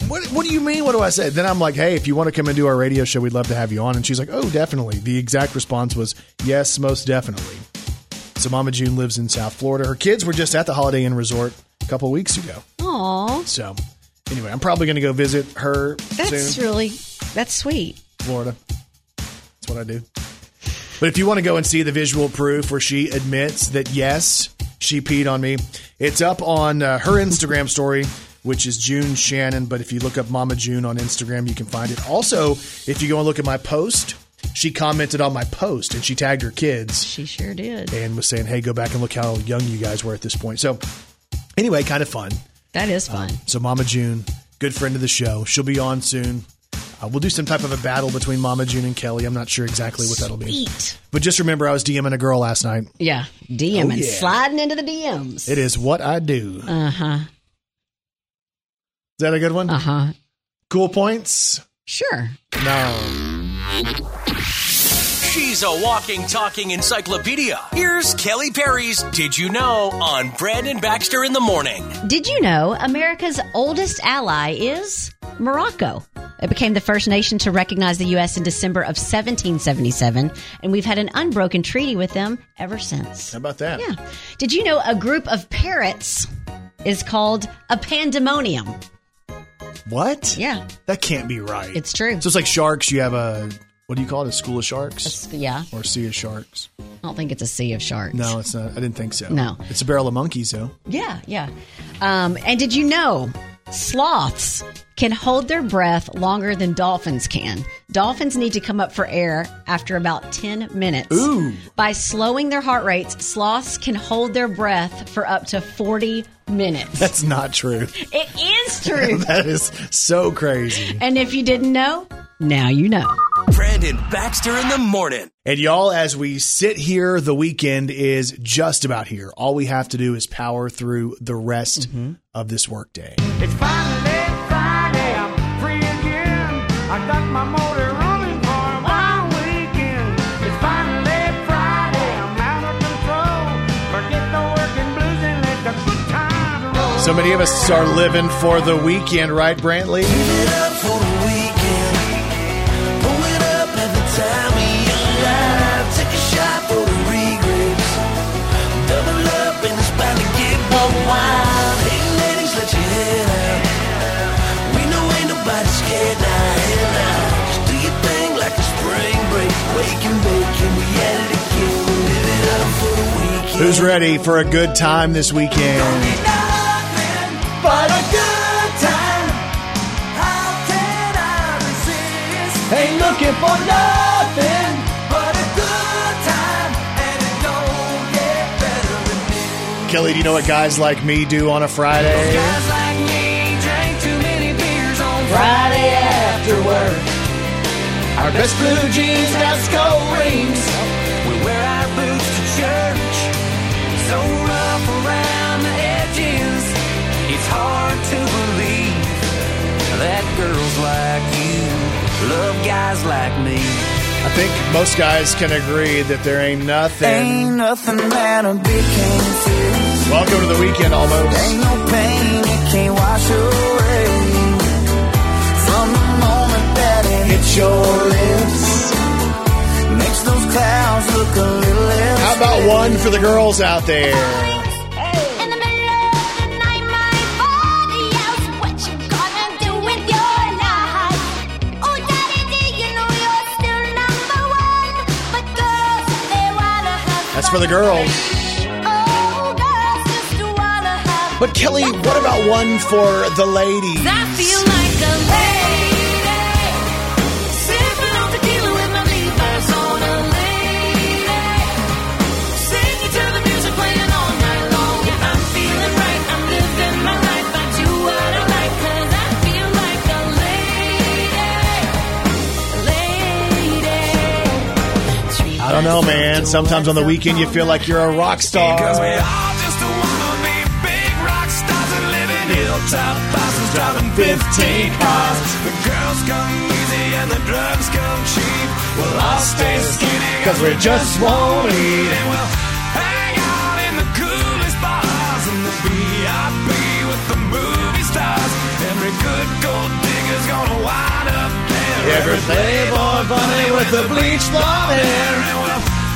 What, what do you mean? What do I say? Then I'm like, hey, if you want to come and do our radio show, we'd love to have you on. And she's like, oh, definitely. The exact response was, yes, most definitely. So Mama June lives in South Florida. Her kids were just at the Holiday Inn Resort a couple weeks ago. Aw, So anyway, I'm probably going to go visit her that's soon. really that's sweet. Florida. That's what I do. But if you want to go and see the visual proof where she admits that yes, she peed on me, it's up on uh, her Instagram story, which is June Shannon. But if you look up Mama June on Instagram, you can find it. Also, if you go and look at my post, she commented on my post and she tagged her kids She sure did. and was saying, "Hey, go back and look how young you guys were at this point." So, anyway, kind of fun. That is fun. So Mama June, good friend of the show, she'll be on soon. Uh, we'll do some type of a battle between Mama June and Kelly. I'm not sure exactly what that'll be. Sweet. But just remember, I was DMing a girl last night. Yeah, DMing, Oh, yeah. sliding into the DMs. It is what I do. Uh huh. Is that a good one? Uh huh. Cool points? Sure. No. She's a walking, talking encyclopedia. Here's Kelly Perry's Did You Know on Brandon Baxter in the Morning. Did you know America's oldest ally is Morocco? It became the first nation to recognize the U.S. in December of 1777, and we've had an unbroken treaty with them ever since. How about that? Yeah. Did you know a group of parrots is called a pandemonium? What? Yeah. That can't be right. It's true. So it's like sharks. You have a, what do you call it? A school of sharks? Yeah. Or a sea of sharks? I don't think it's a sea of sharks. No, it's not. I didn't think so. No. It's a barrel of monkeys, though. Yeah, yeah. Um, and did you know sloths can hold their breath longer than dolphins can? Dolphins need to come up for air after about 10 minutes. Ooh. By slowing their heart rates, sloths can hold their breath for up to 40 minutes. That's not true. it is true. [LAUGHS] that is so crazy. and if you didn't know, now you know. Brandon Baxter in the Morning. And y'all, as we sit here, the weekend is just about here. All we have to do is power through the rest mm-hmm. of this workday. It's finally it again. We'll live it up for the weekend. right, Brantley? Who's ready for a good time this weekend? But a good time. How can I resist? Ain't looking for nothing but a good time, and it don't get better than this. Kelly, do you know what guys like me do on a Friday? Guys like me drank too many beers on Friday after work. Our best blue jeans have skull rings. Girls like you love guys like me. I think most guys can agree that there ain't nothing. Ain't nothing that a can't fix. Welcome to the weekend almost. Ain't no pain it can't wash away. From the moment that it hits your lips, makes those clouds look a little. How about one for the girls out there? For the girls. But Kelly, what about one for the ladies? I don't know, man. Sometimes on the weekend you feel like you're a rock star. Hilltop bosses driving 15 cars. The girls come easy and the drugs come cheap. We'll all stay skinny Cause we just won't eat. And we'll Every playboy bunny with the bleached blonde hair.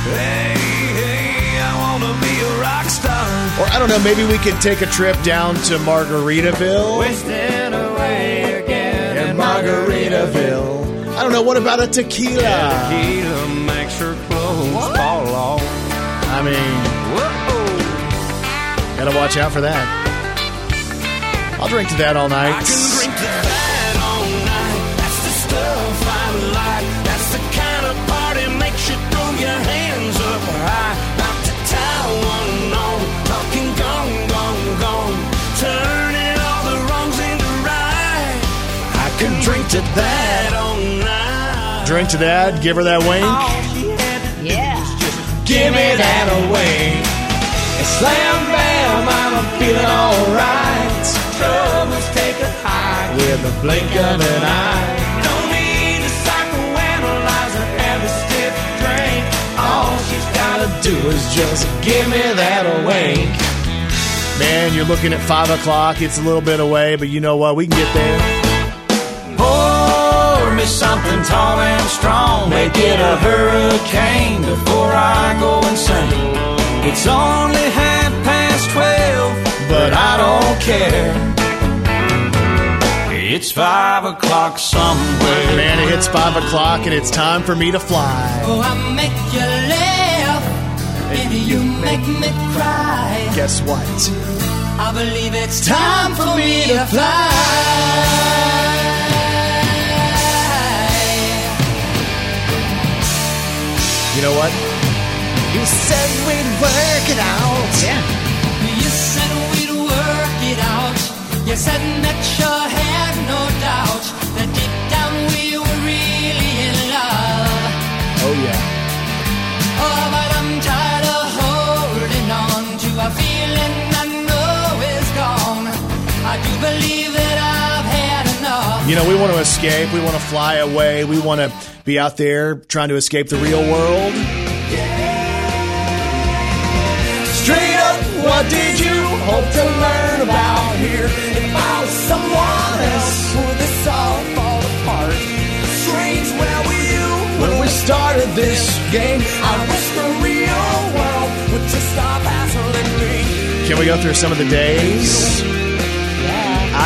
Hey, hey, I wanna be a rock star. Or I don't know, maybe we could take a trip down to Margaritaville. Wasting away again in Margaritaville. I don't know, what about a tequila? Tequila makes her clothes fall off. I mean, Whoa. gotta watch out for that. I'll drink to that all night. Drink to that all night. Drink to that, give her that wink. Yeah. Give me that away. Slam bam, I'm feeling alright. Troubles take a high With a blink of an eye. Don't need a psychoanalyze or have a stiff drink. All she's gotta do is just give me that wink. Man, you're looking at five o'clock. It's a little bit away, but you know what? We can get there. Me something tall and strong. Make it a hurricane before I go insane. It's only half past twelve, but I don't care. It's five o'clock somewhere. Man, it hits five o'clock and it's time for me to fly. Oh, I make you laugh, baby, you make me cry. Guess what? I believe it's time for me to fly. You know what? You said we'd work it out. Yeah. You said we'd work it out. You said that you had no doubt that deep down we were really in love. Oh, yeah. Oh, but I'm tired of holding on to a feeling I know is gone. I do believe that I've had enough. You know, we want to escape. We want to fly away. We want to be out there trying to escape the real world. Straight up, what did you hope to learn about here? If I was someone else, would this all fall apart? Strange, where were you when we started this game? I wish the real world would just stop hassling me. Can we go through some of the days?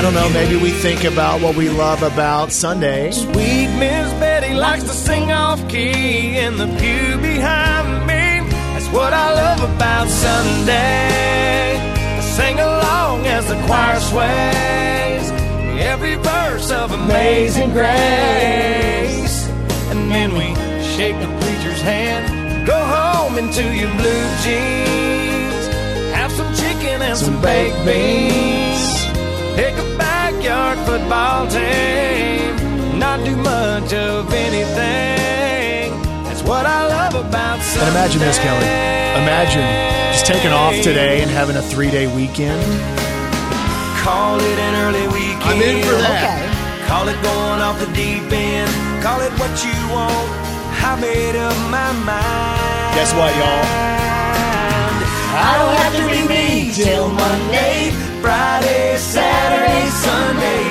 I don't know. Maybe we think about what we love about Sunday. Sweet Miss Betty likes to sing off key in the pew behind me. That's what I love about Sunday. I sing along as the choir sways every verse of Amazing Grace. And then we shake the preacher's hand, go home into your blue jeans, have some chicken and some baked beans. Pick a backyard football team. Not do much of anything. That's what I love about Sunday. And imagine this, Kelly. Imagine just taking off today and having a three day weekend. Call it an early weekend. I'm in for that. Okay. Call it going off the deep end. Call it what you want. I made up my mind. Guess what, y'all? I don't have to be me till Monday, Friday, Saturday, Sunday.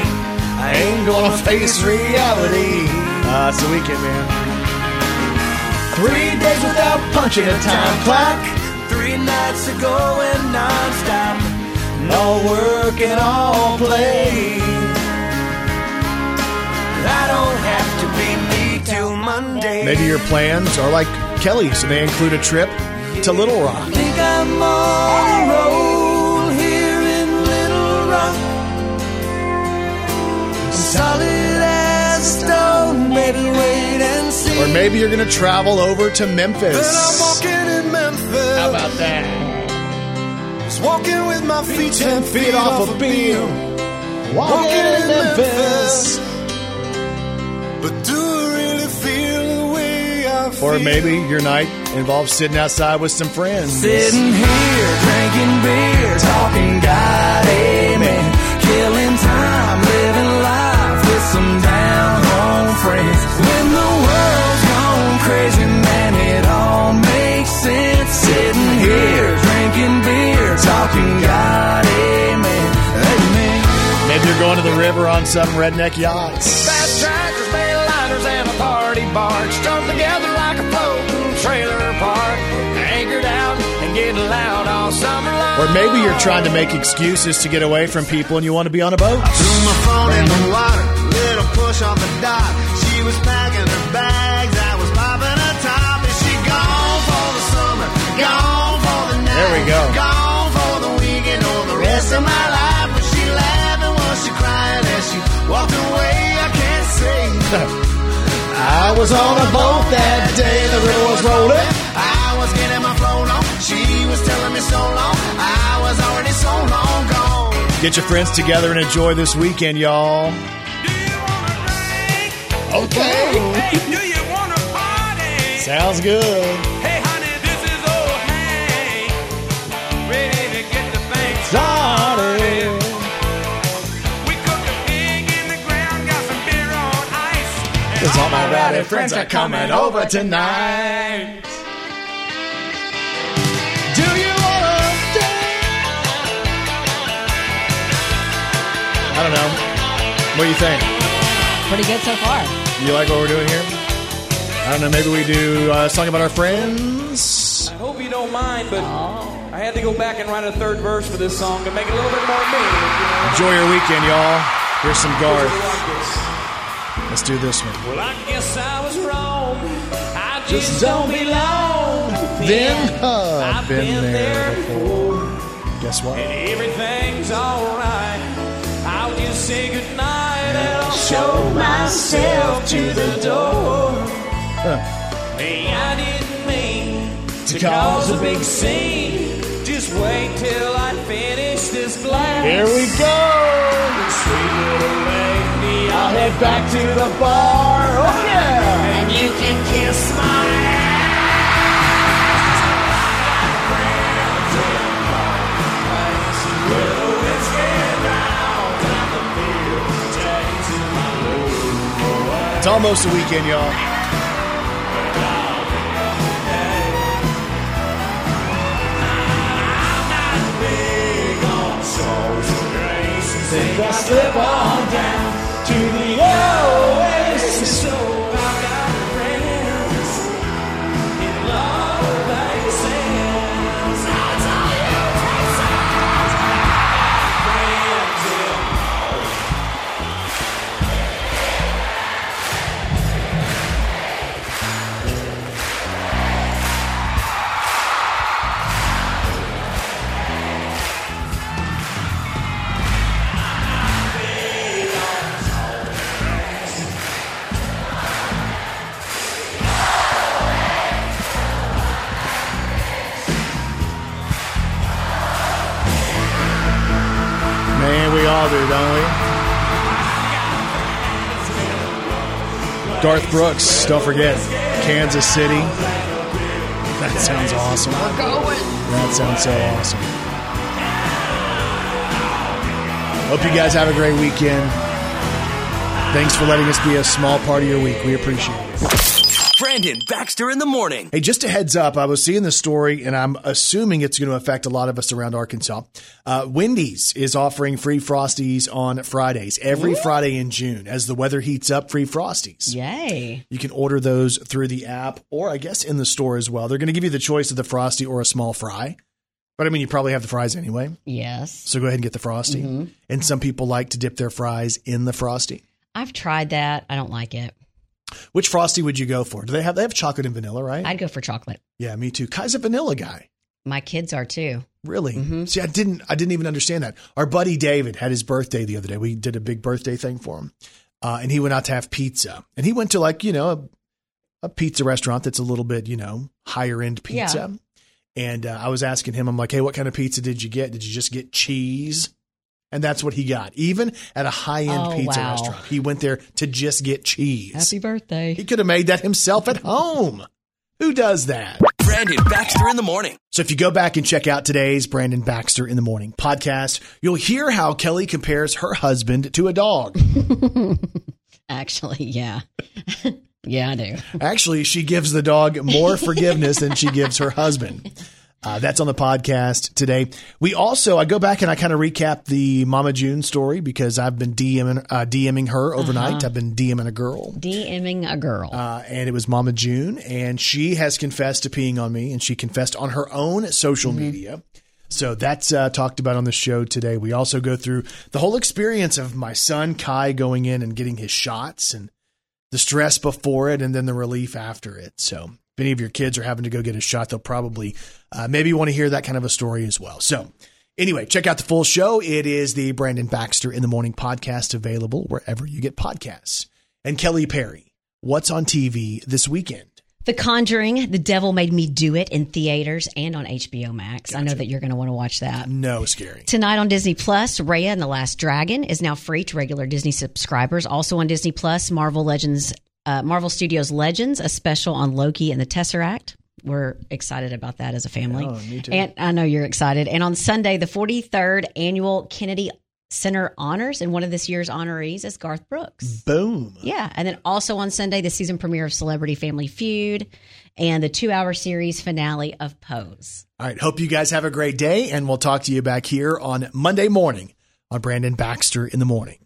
I ain't gonna face reality. Uh, it's the weekend, man. Three days without punching a time clock. Three nights of going nonstop. No work and all play. I don't have to be me till Monday. Maybe your plans are like Kelly's, and they include a trip to Little Rock. Solid as a stone, baby, wait and see. Or maybe you're going to travel over to But I'm Memphis. walking in Memphis. How about that? Just walking with my feet ten feet off a beam. Walking in Memphis. But do I really feel the way I feel? Or maybe your night involves sitting outside with some friends. Sitting here drinking beer, talking God, amen. Talking God, amen. Amen. Maybe you're going to the river on some redneck yachts. Fast tractors, Bayliners, and a party barge strung together like a floating trailer park. Anchored out and getting loud all summer long. Or maybe you're trying to make excuses to get away from people and you want to be on a boat. I Threw my phone in the water, little push on the dock. She was packing her bags, I was popping a top. Is she gone for the summer? Gone for the night? There we go. Of my life? Was she laughing? Was she crying as she walked away? I can't say. [LAUGHS] I was on a boat that day, the river was rolling. I was getting my float on. She was telling me so long. I was already so long gone. Get your friends together and enjoy this weekend, y'all. Okay. Hey, do you want to party? Sounds good. All my rowdy friends are coming over tonight. Do you wanna I don't know. What do you think? Pretty good so far. You like what we're doing here? I don't know. Maybe we do uh, a song about our friends. I hope you don't mind, but I had to go back and write a third verse for this song to make it a little bit more me. Enjoy your weekend, y'all. Here's some Garth. Let's do this one. Well, I guess I was wrong. I just, Just don't belong. Then uh, I've been there before. Guess what? And everything's alright. I'll just say goodnight and I'll show myself to the door. Hey, I didn't mean To to cause cause a a big scene. Just wait till I finish this glass. Here we go. Sweet little lady, I'll head back to the bar. Oh yeah. and you can kiss my It's almost a weekend, y'all. Think I slip on down to the oasis. Do, don't we? Garth Brooks, don't forget, Kansas City. That sounds awesome. We're going. That sounds so awesome. Hope you guys have a great weekend. Thanks for letting us be a small part of your week. We appreciate it. Brandon Baxter in the morning. Hey, just a heads up, I was seeing the story, and I'm assuming it's going to affect a lot of us around Arkansas. Uh, Wendy's is offering free Frosties on Fridays, every Friday in June. As the weather heats up, free Frosties. Yay. You can order those through the app or I guess in the store as well. They're going to give you the choice of the Frosty or a small fry. But I mean, you probably have the fries anyway. Yes. So go ahead and get the Frosty. Mhm. And some people like to dip their fries in the Frosty. I've tried that. I don't like it. Which Frosty would you go for? Do they have they have chocolate and vanilla, right? I'd go for chocolate. yeah, me too. Kai's a vanilla guy. My kids are too. Really? Mm-hmm. See, I didn't I didn't even understand that. Our buddy David had his birthday the other day. We did a big birthday thing for him. Uh, and he went out to have pizza. And he went to like, you know, a, a pizza restaurant that's a little bit, you know, higher end pizza. And uh, I was asking him, I'm like, hey, what kind of pizza did you get? Did you just get cheese? And that's what he got. Even at a high end Oh, pizza wow. restaurant, he went there to just get cheese. Happy birthday. He could have made that himself at home. Who does that? Brandon Baxter in the morning. So if you go back and check out today's Brandon Baxter in the Morning podcast, you'll hear how Kelly compares her husband to a dog. [LAUGHS] Actually, yeah. [LAUGHS] yeah, I do. Actually, she gives the dog more forgiveness than she gives her husband. [LAUGHS] Uh, that's on the podcast today. We also, I go back and I kind of recap the Mama June story because I've been DMing, uh, DMing her overnight. Uh-huh. I've been DMing a girl. DMing a girl. Uh, and it was Mama June, and she has confessed to peeing on me, and she confessed on her own social Mm-hmm. media. So that's uh, talked about on the show today. We also go through the whole experience of my son Kai going in and getting his shots and the stress before it and then the relief after it. So if any of your kids are having to go get a shot, they'll probably uh, maybe want to hear that kind of a story as well. So anyway, check out the full show. It is the Brandon Baxter in the Morning podcast available wherever you get podcasts. And Kelly Perry, what's on TV this weekend? The Conjuring, The Devil Made Me Do It in theaters and on HBO Max. I know that you're going to want to watch that. No scary. Tonight on Disney Plus, Raya and the Last Dragon is now free to regular Disney subscribers. Also on Disney Plus, Marvel Legends, uh, Marvel Studios Legends, a special on Loki and the Tesseract. We're excited about that as a family. Oh, me too. And I know you're excited. And on Sunday, the 43rd annual Kennedy Center honors, and one of this year's honorees is Garth Brooks. Boom. Yeah. And then also on Sunday, the season premiere of Celebrity Family Feud and the two hour series finale of Pose. All right. Hope you guys have a great day, and we'll talk to you back here on Monday morning on Brandon Baxter in the Morning.